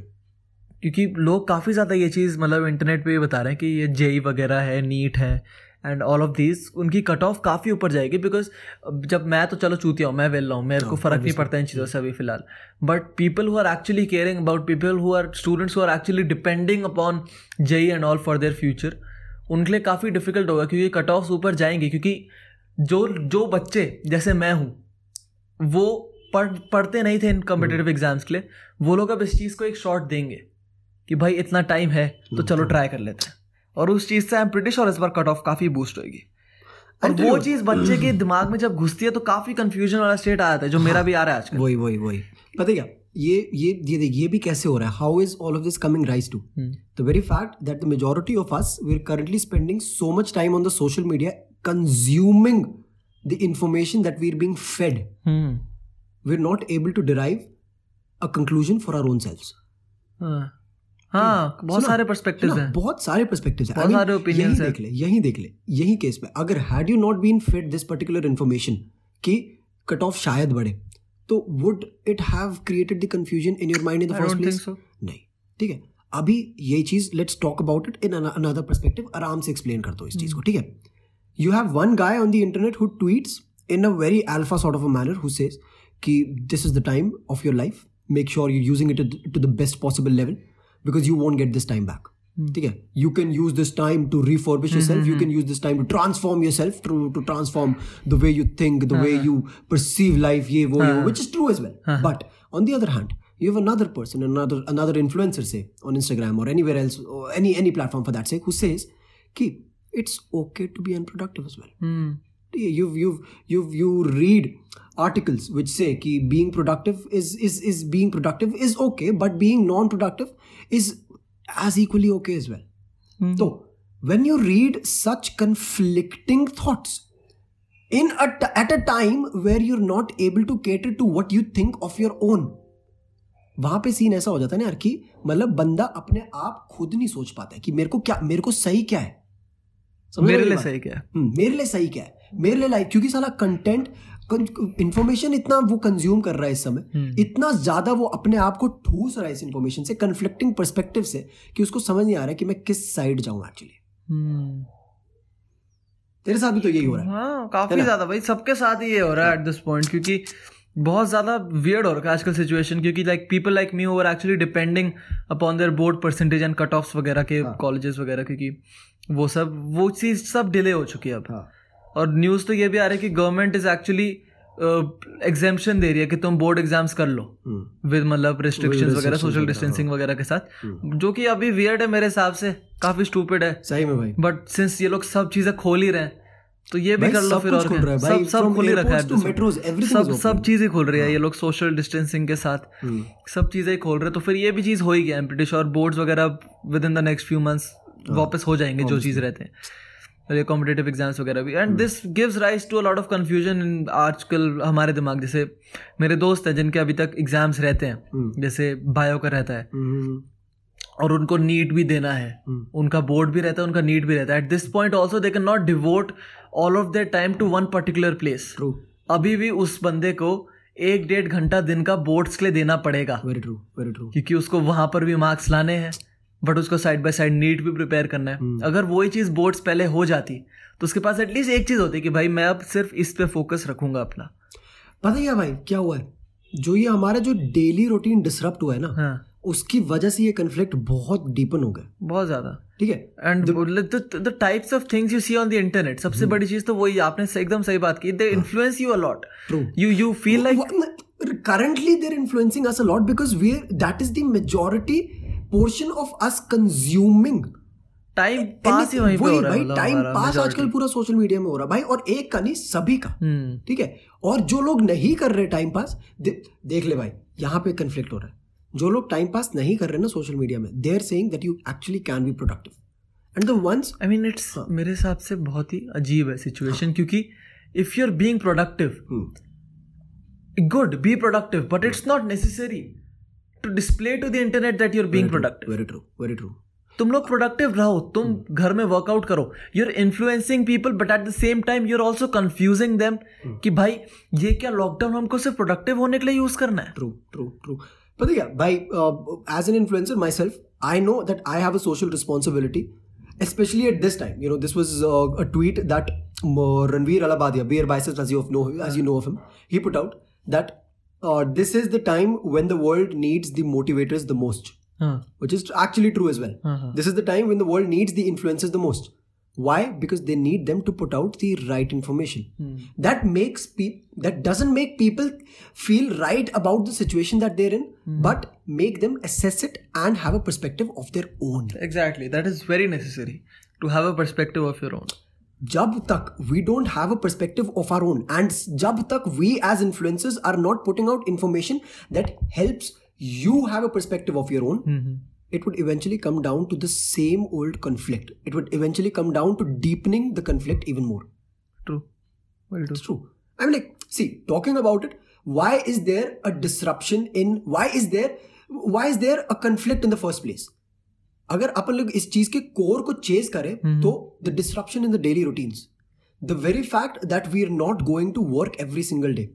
क्योंकि लोग काफ़ी ज़्यादा ये चीज़ मतलब इंटरनेट पे भी बता रहे हैं कि ये जेई वगैरह है नीट है एंड ऑल ऑफ़ दीज उनकी कट ऑफ़ काफ़ी ऊपर जाएगी बिकॉज़ जब मैं तो चलो चूतिया हूँ मैं वेल रहा हूँ मेरे को फ़र्क नहीं पड़ता इन चीज़ों से अभी फ़िलहाल। But people who are actually caring about people who are students who are actually depending upon JEE and all for their future उनके लिए काफ़ी डिफ़िकल्ट होगा क्योंकि कट ऑफ़ ऊपर जाएँगे क्योंकि जो जो बच्चे जैसे मैं हूँ वो पढ़ पढ़ते नहीं थे इन कम्पिटेटिव एग्ज़ाम्स के लिए वो लोग अब इस चीज़ को एक शॉर्ट देंगे कि भाई इतना टाइम है तो चलो ट्राई कर लेते हैं। और उस चीज़ से आई एम प्रिटिश और इस बार कट ऑफ़ काफ़ी बूस्ट होगी और वो चीज़ बच्चे के दिमाग में जब घुसती है तो काफ़ी कन्फ्यूज़न वाला स्टेट आ जाता है जो मेरा भी आ रहा है आजकल। वही वही वही। पता क्या? ये ये ये देख ये भी कैसे हो रहा है? How is all of this coming rise to the very fact that the majority of us we are currently spending so much time on the social media the information that we are being fed we are not able to derive a conclusion for our own selves हाँ बहुत सारे perspectives हैं। बहुत सारे perspectives हैं। बहुत सारे opinions देख ले यही देख ले यही केस में अगर had you not been fit this particular information कि कट ऑफ़ शायद बढ़े तो would it have created the confusion in your mind in the first place नहीं। ठीक है? अभी ये चीज़ let's talk about it in another perspective आराम से एक्सप्लेन कर दो इस चीज़ को ठीक है? you have one guy on the internet who tweets in a very alpha sort of a manner who says कि this is the time of your life make sure you using it to the best possible level because you won't get this time back ठीक है you can use this time to refurbish yourself you can use this time to transform yourself to to transform the way you think the way you perceive life ye wo, ye wo, which is true as well but on the other hand you have another person another another influencer say on instagram or anywhere else or any any platform for that sake who says ki it's okay to be unproductive as well you've you've you've you read articles which say ki being productive is is is being productive is okay but being non-productive is as equally okay as well mm. so when you read such conflicting thoughts in a t- at a time where you're not able to cater to what you think of your own वहाँ पे scene ऐसा हो जाता है ना यार कि मतलब बंदा अपने आप खुद नहीं सोच पाता है कि मेरे को क्या मेरे को सही क्या है समझ मेरे लिए सही क्या है? हम्म, मेरे लिए सही क्या है? मेरे लिए लाइक क्योंकि साला कंटेंट इंफॉर्मेशन इतना वो कंज्यूम कर रहा है इस समय इतना ज़्यादा वो अपने आप को ठूस रहा है इस इंफॉर्मेशन से कन्फ्लिक्टिंग परस्पेक्टिव से कि उसको समझ नहीं आ रहा है कि मैं किस साइड जाऊँ एक्चुअली हम्म। तेरे साथ भी तो यही हो रहा है। हाँ काफ़ी ज़्यादा भाई सबके साथ ही ये हो रहा है एट दिस पॉइंट क्योंकि बहुत ज़्यादा वियर्ड हो रहा है आजकल सिचुएशन क्योंकि like people like me over actually depending upon their board percentage and cut offs वगैरह के कॉलेजेस वगैरह क्योंकि वो सब वो चीज़ सब डिले हो चुकी है अब। हाँ। और न्यूज़ तो ये भी आ रहा है कि गवर्नमेंट इज़ एक्चुअली एग्जामेशन दे रही है कि तुम बोर्ड एग्ज़ाम्स कर लो। हम्म, विद मतलब रिस्ट्रिक्शंस वगैरह सोशल डिस्टेंसिंग हाँ। वगैरह के साथ। जो कि अभी वियर्ड है मेरे हिसाब से। काफ़ी स्टूपिड है। सही में भाई। बट सिंस ये लोग सब चीज़ें खोल ही रहे हैं तो ये भी कर लो फिर और है सब सब खुल ही रखा है सब सब चीज़ें खोल रही है। ये लोग सोशल डिस्टेंसिंग के साथ। हम्म, सब चीज़ें खोल रहे हैं। तो फिर ये भी चीज़ हो ही गया है। ब्रिटिश और बोर्ड्स वगैरह within the next few months वापस हो जाएँगे जो चीज़ रहते हैं। ये कॉम्पिटेटिव एग्ज़ाम्स वगैरह भी। And this gives rise to a lot of confusion in आजकल हमारे दिमाग। जैसे मेरे दोस्त हैं जिनके अभी तक एग्ज़ाम्स रहते हैं। जैसे बायो का रहता है। हम्म, और उनको नीट भी देना है। उनका बोर्ड भी रहता है उनका नीट भी रहता है। At this point also they can not devote all of their time to one particular place अभी भी उस बंदे को एक डेढ़ घंटा दिन का बोर्ड्स के लिए देना पड़ेगा। वेरी ट्रू वेरी ट्रू क्योंकि उसको वहाँ पर भी मार्क्स लाने हैं। बट उसको साइड बाय साइड नीट भी प्रिपेयर करना है। अगर वही चीज़ बोर्ड्स पहले हो जाती तो उसके पास एटलीस्ट एक चीज़ होती कि भाई मैं अब सिर्फ़ इस पे फोकस रखूँगा अपना। पता है क्या भाई? क्या हुआ है? जो ये हमारा जो डेली रूटीन डिसरप्ट हुआ है ना हाँ। उसकी वजह से ये कन्फ्लिक्ट बहुत डीपन हो गया। बहुत ज़्यादा। ठीक है? And the types of things you see on the internet सबसे बड़ी चीज़ तो वही आपने एकदम सही बात की they influence you a lot. You you feel like currently they're influencing us a lot because we're that is the majority portion of us consuming. Time pass ही वहीं पे हो रहा है भाई टाइम पास. आजकल पूरा सोशल मीडिया में हो रहा है भाई और एक का नहीं सभी का। हम्म। ठीक है? और जो लोग नहीं कर रहे टाइम पास दे, देख ले भाई यहाँ पे कंफ्लिक्ट हो रहा है। जो लोग टाइम पास नहीं कर रहे ना सोशल मीडिया में they are saying that you actually can be productive and the ones I mean it's हाँ। मेरे हिसाब से बहुत ही अजीब है सिचुएशन क्योंकि if you are being productive good be productive but it's not necessary to display to the internet that you are being productive very true very true तुम लोग प्रोडक्टिव रहो तुम हम्म। घर में वर्कआउट करो। You are influencing people but at the same time you are also confusing them. कि भाई ये क्या लॉकडाउन हमको सिर्फ़ प्रोडक्टिव होने के लिए यूज़ करना है? ट्रू ट्रू ट्रू पता क्या भाई as an influencer myself I know that I have a social responsibility especially at this time. You know, this was uh, a tweet that uh, Ranveer Alabadia, Beer Biceps, as you know, as you know of him, he put out that uh, this is the time when the world needs the motivators the most, uh-huh. which is actually true as well. Uh-huh. This is the time when the world needs the influencers the most. Why? Because they need them to put out the right information. Mm. That makes people that doesn't make people feel right about the situation that they're in, mm. but make them assess it and have a perspective of their own. Exactly. That is very necessary to have a perspective of your own. जब तक we don't have a perspective of our own and जब तक we as influencers are not putting out information that helps you have a perspective of your own Mm-hmm. it would eventually come down to the same old conflict it would eventually come down to deepening the conflict even more True. Very true. it's true i mean like see talking about it why is there a disruption in why is there why is there a conflict in the first place अगर अपन लोग इस चीज़ के core को chase करें हम्म। तो the disruption in the daily routine the very fact that we are not going to work every single day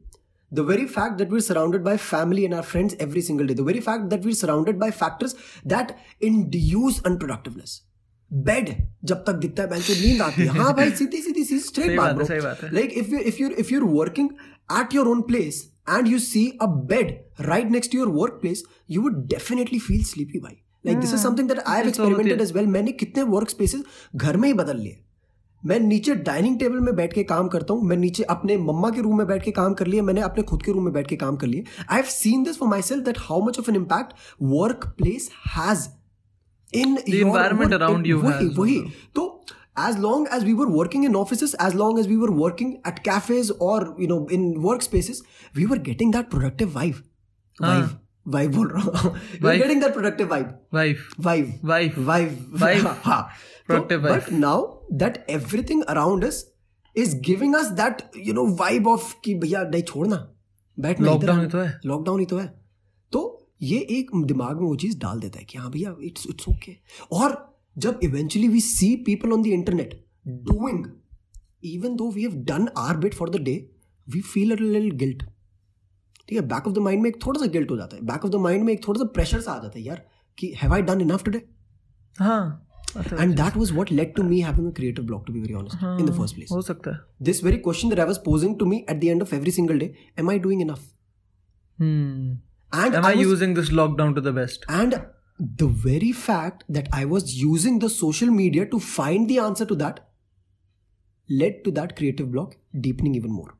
the very fact that we are surrounded by family and are friends every single day the very fact that we are surrounded by factors that induce unproductiveness bed जब तक दिखता है नींद आती है। हाँ भाई सीधी सीधी सी स्ट्रेट बात है like if you if you if you working at your own place and you see a bed right next to your work place you would definitely feel sleepy भाई। Would definitely feel sleepy by like this is something that I have ये तो होती experimented है। as well मैंने कितने work spaces घर में ही बदल लिए मैं नीचे डाइनिंग टेबल में बैठ के काम करता हूँ मैं नीचे अपने मम्मा के रूम में बैठ के काम कर लिया मैंने अपने खुद के रूम में बैठ के काम कर लिया I have seen this for myself that how much of an impact work place has in environment around you वही वही. तो as long as we were working in offices as long as we were working at cafes or you know in workspaces we were getting that productive vibe vibe wife बोल रहा हूँ। Wife wife wife wife wife wife but now that everything around us is giving us that you know vibe of कि भैया नहीं छोड़ना बैठ lockdown ही तो है। लॉकडाउन ही तो है। तो ये एक दिमाग में वो चीज़ डाल देता है कि हाँ भैया इट्स इट्स ओके और जब eventually we see people on the internet doing even though we have done our bit for the day we feel a little guilt ठीक है बैक ऑफ़ द माइंड में एक थोड़ा सा गिल्ट हो जाता है। बैक ऑफ़ द माइंड में एक थोड़ा सा प्रेशर सा आ जाता है यार कि have I done enough today हाँ and that was what led to me having a creative block to be very honest in the first place हो सकता है। This very question that I was posing to me at the end of every single day am I doing enough hmm. And I using this lockdown to the best and the very fact that I was using the social media to find the answer to that led to that creative block deepening even more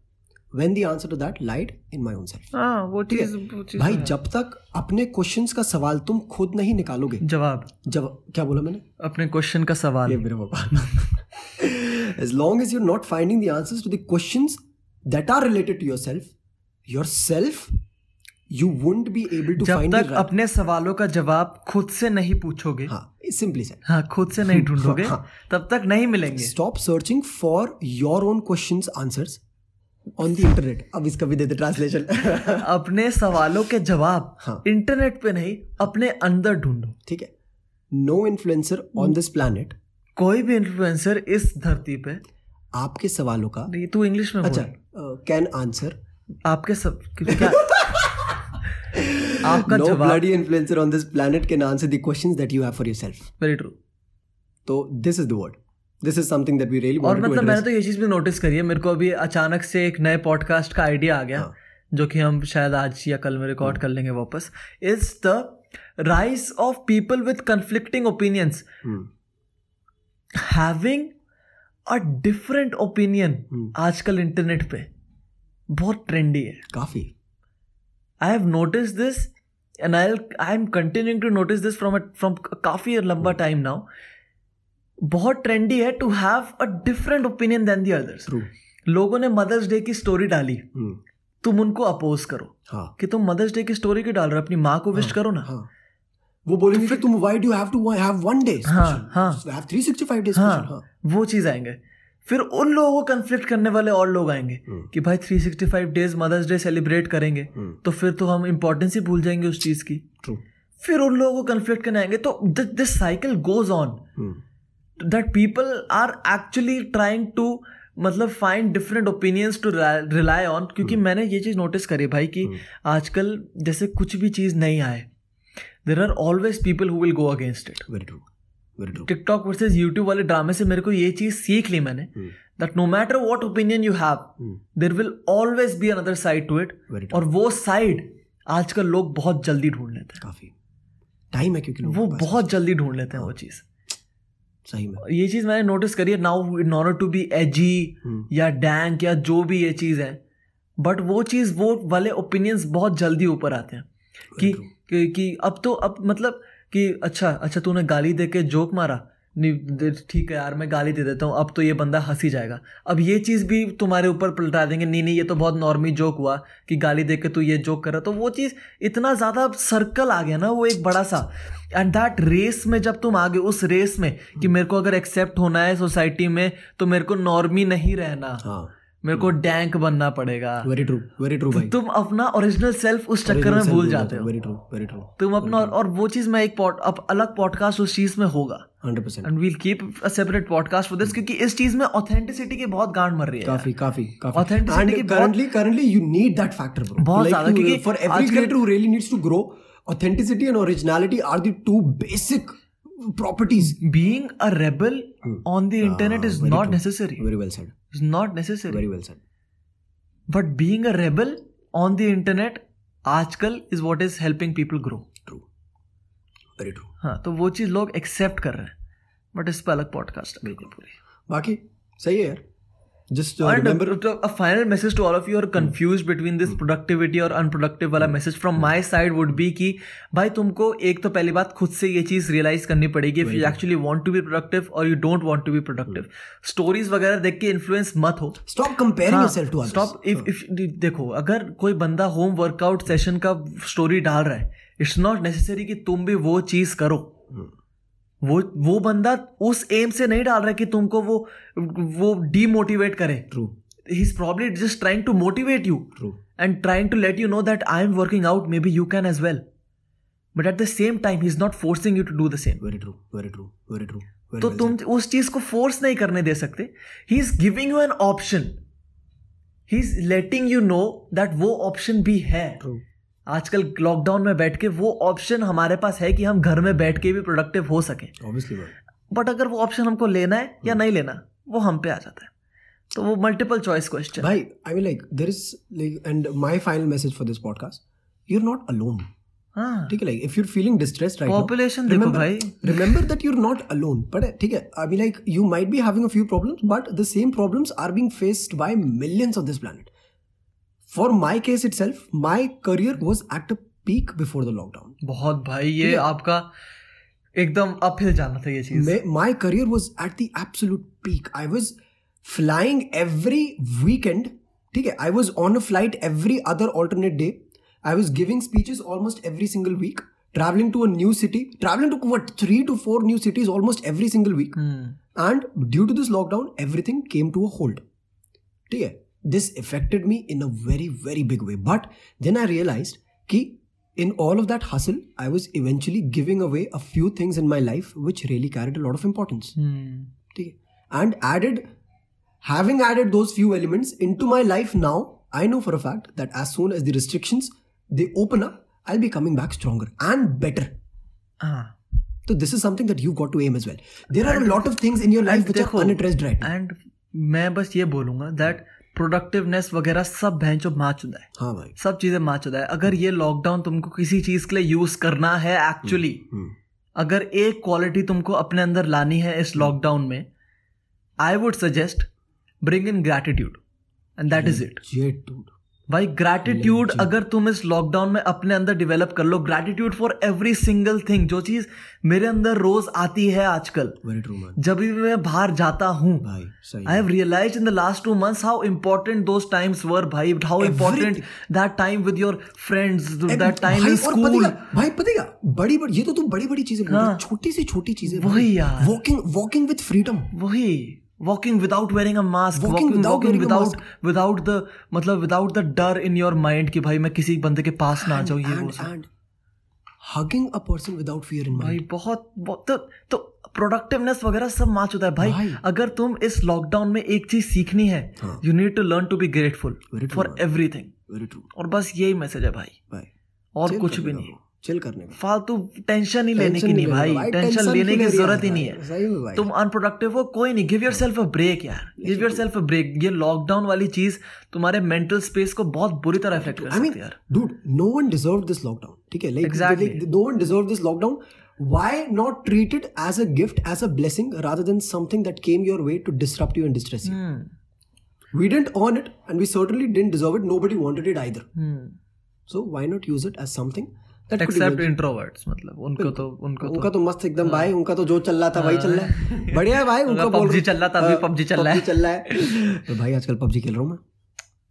when the answer to that lied in my own self हाँ वो ठीक चीज़ है भाई जब तक अपने questions का सवाल तुम खुद नहीं निकालोगे जवाब जब क्या बोला मैंने अपने क्वेश्चन का सवाल ये मेरे पापा as long as you're not finding the answers to the questions that are related to yourself yourself you won't be able to जब find the तक right अपने सवालों का जवाब खुद से नहीं पूछोगे हाँ सिंपली से हाँ खुद से नहीं ढूंढोगे हाँ। तब तक नहीं मिलेंगे stop searching for your own questions answers on the internet अब इसका भी दे दे ट्रांसलेशन अपने सवालों के जवाब हाँ। इंटरनेट पे नहीं अपने अंदर ढूंढो। ठीक है? No influencer on this planet कोई भी इन्फ्लुएंसर इस धरती पे आपके सवालों का नहीं तू इंग्लिश में अच्छा कैन आंसर आपके सब क्या आपका no जवाब bloody influencer on this planet can answer the questions that you have for yourself. Very true तो this is the word this is something that we really और मतलब मैंने तो ये चीज़ भी नोटिस करी है मेरे को अभी अचानक से एक नए पॉडकास्ट का आइडिया आ गया हाँ। जो कि हम शायद आज या कल में रिकॉर्ड कर लेंगे वापस is the rise of people with conflicting opinions having a different opinion आजकल इंटरनेट पे बहुत ट्रेंडी है। काफ़ी। I have notice this and I I am continuing to notice this from from काफ़ी लंबा टाइम नाउ बहुत ट्रेंडी है to have a different opinion then the others लोगों ने मदर्स डे की स्टोरी डाली। तुम उनको अपोज करो। हाँ। कि तुम मदर्स डे की स्टोरी क्यों डाल रहे हो? अपनी माँ को विश हाँ. करो ना। हाँ। वो बोलेंगे कि तुम why do have to have one day हाँ, हाँ। हैव 365 डेज़ हाँ वो चीज़ आएँगे। फिर उन लोगों को कंफ्लिक्ट करने वाले और लोग आएँगे कि भाई 365 डेज़ मदर्स डे सेलिब्रेट करेंगे। तो फिर तो हम इंपॉर्टेंस ही भूल जाएँगे उस चीज़ की। ट्रू फिर उन लोगों को कंफ्लिक्ट करने आएँगे। तो this cycle goes on that people are actually trying to मतलब find different opinions to rely on क्योंकि मैंने ये चीज़ नोटिस करी भाई कि आजकल जैसे कुछ भी चीज़ नहीं आए there are always people who will go against it very true TikTok versus YouTube वाले ड्रामे से मेरे को ये चीज़ सीख ली मैंने Hmm. That no matter what opinion you have there will always be another side to it और वो साइड आजकल लोग बहुत जल्दी ढूंढ लेते हैं। काफ़ी। टाइम है क्योंकि वो बहुत जल्दी ढूंढ लेते हैं वो चीज़। सही में। ये चीज़ मैंने नोटिस करी है now in order to be edgy या डैंक या जो भी ये चीज़ है। बट वो चीज़ वो वाले ओपिनियंस बहुत जल्दी ऊपर आते हैं। कि, कि कि अब तो अब मतलब कि अच्छा अच्छा तूने गाली दे के जोक मारा नहीं ठीक है यार, मैं गाली दे देता हूँ, अब तो ये बंदा हँसी जाएगा। अब ये चीज़ भी तुम्हारे ऊपर पलटा देंगे। नहीं नहीं, ये तो बहुत नॉर्मी जोक हुआ कि गाली दे के तू ये जोक कर रहा तो वो चीज़ इतना ज़्यादा सर्कल आ गया ना, वो एक बड़ा सा। एंड दैट रेस में जब तुम आ आगे, उस रेस में कि मेरे को अगर एक्सेप्ट होना है सोसाइटी में तो मेरे को नॉर्मी नहीं रहना। हाँ। मेरे को डैंक बनना पड़ेगा। वेरी ट्रू वेरी ट्रू भाई। तुम अपना ओरिजिनल सेल्फ उस चक्कर में भूल जाते हो। वेरी ट्रू वेरी ट्रू तुम अपना और वो चीज़ में एक पॉड अब अलग पॉडकास्ट उस चीज़ में होगा। Hundred percent and we'll keep a separate podcast for this क्योंकि इस चीज़ में ऑथेंटिसिटी की बहुत गांड मर रही है। काफ़ी काफ़ी काफ़ी। Authenticity की and currently currently you need that factor bro बहुत ज़्यादा, क्योंकि for every आजकल- creator who really needs to grow authenticity and originality are the two properties. Being a rebel on the internet is very not true. Necessary very well said. Is not necessary very well said. But being a rebel on the internet आजकल is what is helping people grow true very true हाँ तो वो चीज़ लोग accept कर रहे हैं। But इस पर अलग पॉडकास्ट बिल्कुल। पूरी बाकी सही है यार। Just uh, remember a, a final message to all of you are confused hmm. between this productivity और unproductive वाला message from my side would be कि भाई तुमको एक तो पहली बात खुद से ये चीज़ रियलाइज़ करनी पड़ेगी if you actually want to be productive or you don't want to be productive stories वगैरह देख के influence मत हो stop comparing yourself to others stop if if देखो अगर कोई बंदा होम वर्कआउट सेशन का स्टोरी डाल रहा है इट्स नॉट नेसेसरी कि तुम भी वो चीज़ करो वो वो बंदा उस एम से नहीं डाल रहा कि तुमको वो वो डीमोटिवेट करे। True he is probably just trying to motivate you true and trying to let you know that I am working out maybe you can as well but at the same time he is not forcing you to do the same very true very true very true तो तुम उस चीज़ को force नहीं करने दे सकते। He is giving you an option he is letting you know that वो option भी है। True. आजकल लॉकडाउन में बैठ के वो ऑप्शन हमारे पास है कि हम घर में बैठ के भी प्रोडक्टिव हो सके। बट अगर वो ऑप्शन हमको लेना है या नहीं लेना वो हम पे आ जाता है। तो वो मल्टीपल चॉइस क्वेश्चन भाई I we like there is like and my final message for this podcast you are not alone ठीक है like if you feeling distressed population भाई। Remember that you not alone but ठीक है I we like you might be having a few problems but the same problems are being faced by millions of this planet for my case itself my career was at a peak before the lockdown बहुत भाई ये आपका एकदम uphill जाना था ये चीज़। My career was at the absolute peak I was flying every weekend ठीक है? I was on a flight every other alternate day I was giving speeches almost every single week travelling to a new city travelling to what three to four new cities almost every single week and due to this lockdown everything came to a hold ठीक है? this affected me in a very very big way but then i realized कि in all of that hustle i was eventually giving away a few things in my life which really carried a lot of importance ठीक है and added having added those few elements into my life now i know for a fact that as soon as the restrictions they open up i'll be coming back stronger and better हाँ so this is something that you've got to aim as well there are a lot of things in your life which देखो, are unaddressed right now and मैं बस ये बोलूंगा that productiveness वगैरह सब बहन चो माँ चुदा है। हाँ भाई। सब चीज़ें माँ चुदा है। अगर ये लॉकडाउन तुमको किसी चीज़ के लिए यूज़ करना है एक्चुअली हम्म अगर एक क्वालिटी तुमको अपने अंदर लानी है इस लॉकडाउन में I would suggest bring in gratitude and that is it. भाई ग्रैटिट्यूड अगर तुम इस लॉकडाउन में अपने अंदर डेवलप कर लो gratitude for every single thing जो चीज़ मेरे अंदर रोज आती है आजकल. जब भी मैं बाहर जाता हूँ भाई सही I have realized in the last two months how important those times were, bhai. How important that time with your friends, that time भाई भाई पतेगा बड़ी बड़ी ये तो तू बड़ी बड़ी चीज़ें है छोटी सी छोटी चीज़ें वही यार। वॉकिंग वॉकिंग विद फ्रीडम वही। Walking without wearing a mask Walking walking without walking without without the मतलब without the डर in your mind कि भाई मैं किसी बंदे के पास ना जाऊँ ये वो hugging a person without fear in भाई बहुत, बहुत तो, तो प्रोडक्टिवनेस वगैरह सब माच होता है। भाई, भाई। अगर तुम इस लॉकडाउन में एक चीज़ सीखनी है। You need to learn to be grateful for everything और बस यही मैसेज है भाई। भाई और कुछ भी नहीं। चिल करने का फालतू टेंशन ही लेने की नहीं नहीं भाई टेंशन लेने की ज़रूरत ही नहीं है तुम अनप्रोडक्टिव हो कोई नहीं give yourself a break यार give yourself a break ये लॉकडाउन वाली चीज़ तुम्हारे मेंटल स्पेस को बहुत बुरी तरह इफ़ेक्ट कर सकती है यार dude, no one deserved this lockdown. ठीक है, like, no one deserved this lockdown. Why not treat it as a gift, as a blessing, rather than something that came your way to disrupt you and distress you? Hmm, We didn't earn it, and we certainly didn't deserve it. Nobody wanted it either. Hmm. So why not use it as something except introverts मतलब उनको तो उनको तो उनका तो मस्त एकदम भाई उनका तो जो चल रहा था वही चल रहा है। बढ़िया है भाई उनका पबजी बोल चल रहा था, अभी पबजी चल रहा है। चल रहा है। तो भाई आजकल पबजी खेल रहा हूँ मैं।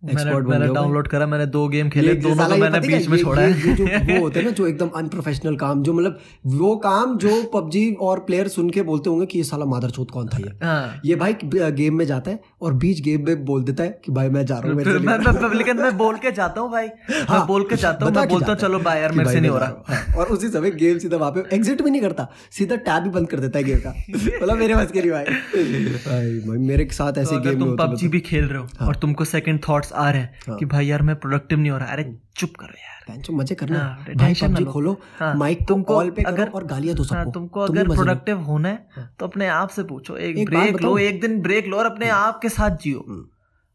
मैंने मैंने डाउनलोड करा मैंने दो गेम खेले दोनों को मैंने बीच में छोड़ा है। जो वो होते हैं ना जो एकदम अनप्रोफेशनल काम जो मतलब वो काम जो पबजी और प्लेयर सुन के बोलते होंगे कि ये साला मादरचोद कौन था ये? हाँ। ये भाई गेम में जाता है और बीच गेम में बोल देता है कि भाई मैं जा रहा हूँ लेकिन मैं बोल के जाता हूँ भाई। मैं बोल के जाता हूँ मैं बोलता हूँ चलो बाय यार मेरे से नहीं हो रहा। हाँ, और उसी समय गेम सीधा वहाँ पे एग्जिट भी नहीं करता सीधा टैब भी बंद कर देता है गेम का। मतलब मेरे बस के नहीं भाई। भाई भाई मेरे साथ ऐसे तो गेम तुम पबजी भी खेल रहे हो और तुमको सेकंड थॉट्स आ रहे हैं हाँ. कि भाई यार मैं प्रोडक्टिव नहीं हो रहा। अरे चुप करो यार। मज़े करना हाँ, भाई पबजी खोलो। हाँ, माइक तुमको कॉल पे अगर- और गालियाँ दो हाँ, सबको। तुमको तुम अगर प्रोडक्टिव होना है तो अपने आप से पूछो। एक एक ब्रेक लो एक दिन ब्रेक लो और अपने आप के साथ जियो। हम्म।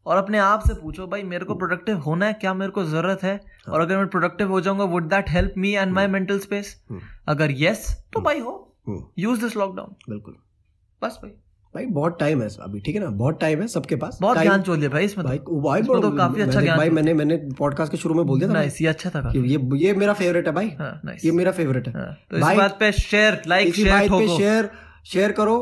और अपने आप से पूछो भाई मेरे को प्रोडक्टिव होना है क्या मेरे को ज़रूरत है? हाँ। और अगर मैं प्रोडक्टिव हो जाऊँगा would that help me and my mental space hmm. अगर यस तो भाई हो। हम्म, यूज़ दिस लॉकडाउन बिल्कुल। बस भाई। भाई बहुत टाइम है अभी ठीक है ना? बहुत टाइम है सबके पास। बहुत ज्ञान चोल भाई इसमें भाई तो। भाई इसमें तो काफ़ी अच्छा ज्ञान भाई मैंने मैंने पॉडकास्ट के शुरू में बोल दिया था ये अच्छा था ये ये मेरा फेवरेट है भाई। हाँ ये मेरा फेवरेट है। हाँ, तो इस बात पे शेयर लाइक शेयर पे शेयर शेयर करो।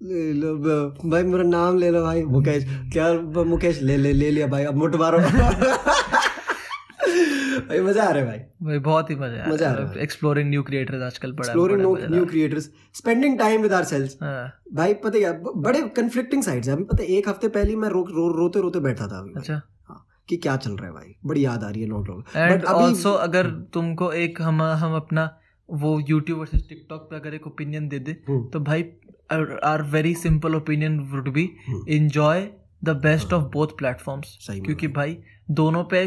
भाई मेरा नाम ले लो भाई मुकेश। क्या मुकेश ले ले ले लिया भाई अब मुठ मारो भाई मज़ा आ रहा है भाई। भाई बहुत ही मज़ा मज़ा आ रहा है। एक्सप्लोरिंग न्यू क्रिएटर्स आजकल बड़ा exploring new creators spending time with ourselves भाई पता है क्या, बड़े कन्फ्लिक्टिंग साइड्स है। अभी पता है एक हफ़्ते पहले मैं रो, रो, रोते रोते बैठा था अभी। अच्छा। हाँ, कि क्या चल रहा है भाई? बड़ी याद आ रही है एंड ऑल्सो अगर तुमको एक हम हम अपना वो यूट्यूब वर्सेस टिकटॉक पे अगर एक ओपिनियन दे दे हम्म, तो भाई our very simple opinion would be. Enjoy the best of both platforms क्योंकि भाई दोनों पे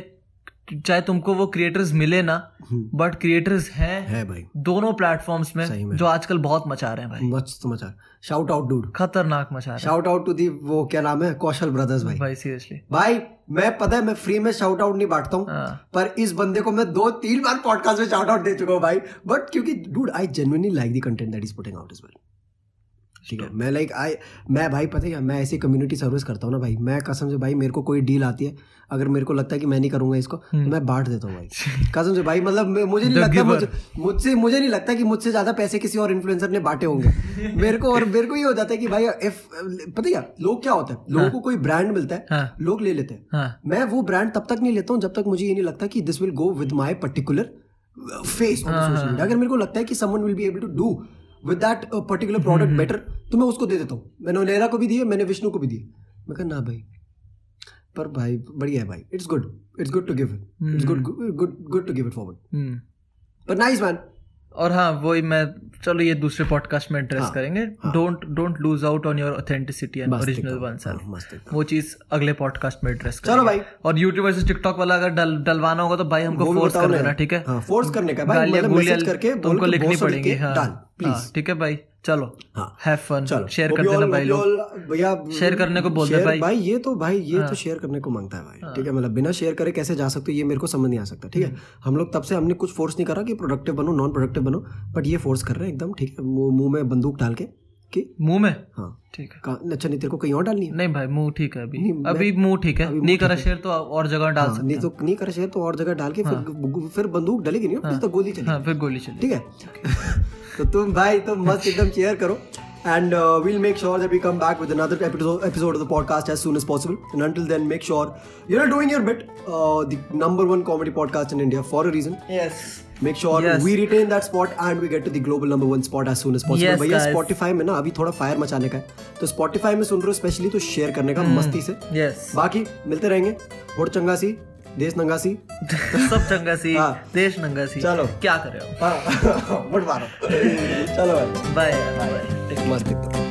चाहे तुमको वो क्रिएटर्स मिले ना हम्म, बट क्रिएटर्स हैं है भाई। दोनों प्लेटफॉर्म्स में। में। जो आजकल बहुत मचा रहे हैं भाई। मस्त समाचार शाउट आउट डूड खतरनाक मचा रहे शाउट आउट टू दी वो क्या नाम है? कौशल ब्रदर्स भाई। भाई सीरियसली भाई मैं पता है मैं फ्री में शाउट आउट नहीं बांटता हूँ हाँ। पर इस बंदे को मैं दो तीन बार पॉडकास्ट में शाउट आउट दे चुका हूँ भाई। बट क्योंकि dude I genuinely like the content that is putting out is well ठीक है। मैं लाइक आई मैं भाई पता है मैं ऐसी कम्युनिटी सर्विस करता हूँ ना भाई। मैं कसम से भाई मेरे को कोई डील आती है अगर मेरे को लगता है कि मैं नहीं करूँगा इसको तो मैं बांट देता हूँ भाई। कसम से भाई मतलब मुझे नहीं लगता मुझे मुझसे मुझे नहीं लगता कि मुझसे ज़्यादा पैसे किसी और इन्फ्लुएंसर ने बांटे होंगे। मेरे को और मेरे को ये हो जाता है कि भाई इफ़ पता है क्या? लोग क्या होता है? लोगों को कोई ब्रांड मिलता है हाँ। लोग ले लेते हैं। हाँ। मैं वो ब्रांड तब तक नहीं लेता हूँ जब तक मुझे ये नहीं लगता कि this will go with my particular face on social media अगर मेरे को लगता है कि someone will be able to do with that particular product better तो मैं उसको दे देता हूँ। मैंने लेरा को भी दिए मैंने विष्णु को भी दिए। मैं कहा ना भाई। पर भाई बढ़िया है भाई। It's good it's good to give it it's good good good to give it forward पर नाइस मैन और हाँ वही मैं चलो ये दूसरे पॉडकास्ट में एड्रेस हाँ, करेंगे। Don't don't lose out on your authenticity and original one हाँ, एकदम। वो चीज़ अगले पॉडकास्ट में एड्रेस चलो भाई। और यूट्यूब से टिकटॉक वाला अगर डल डलवाना होगा तो भाई हमको फोर्स कर देना ठीक है? फोर्स करने का। भाई, मतलब मैसेज करके तुमको लिखनी सारी पड़ेंगी हाँ। हाँ, ठीक है भाई। चलो हाँ। हैव फन चलो। शेयर कर देना भाई लोग। भैया शेयर करने को बोलते भाई। भाई ये तो भाई ये तो शेयर करने को माँगता है भाई। ठीक है मतलब बिना शेयर करे कैसे जा सकते हो ये मेरे को समझ नहीं आ सकता। ठीक है? हम लोग तब से हमने कुछ फोर्स नहीं करा कि प्रोडक्टिव बनो नॉन प्रोडक्टिव बनो बट ये फोर्स कर रहे हैं एकदम ठीक है? मुँह में बंदूक डाल के। कि मुँह में हाँ ठीक है अच्छा नहीं तेरे को कहीं और डालनी है नहीं भाई मुँह ठीक है अभी अभी मुँह ठीक है नहीं करा है। शेयर तो और जगह डाल हाँ, सकते नहीं तो नहीं करे शेयर तो और जगह डाल के फिर फिर बंदूक डलेगी नहीं तो गोली चलेगी हाँ फिर गोली चली ठीक है तो तुम भाई तुम मस्त एकदम शेयर करो and uh, we'll make sure that we come back with another episode, episode of the podcast as soon as possible and until then make sure you're doing your bit uh, the number one comedy podcast in india for a reason yes make sure Yes. we retain that spot and we get to the global number one spot as soon as possible Yes, भैया. Spotify में ना अभी थोड़ा fire मचाने का है तो Spotify में सुन रहे हो स्पेशली तो शेयर करने का Hmm. मस्ती से यस बाकी मिलते रहेंगे होड़ चंगा सी देश नंगा सी सब चंगा सी हाँ। देश नंगा सी चलो। क्या कर रहे हो हाँ मारो चलो भाई बाय बाय मस्त एकदम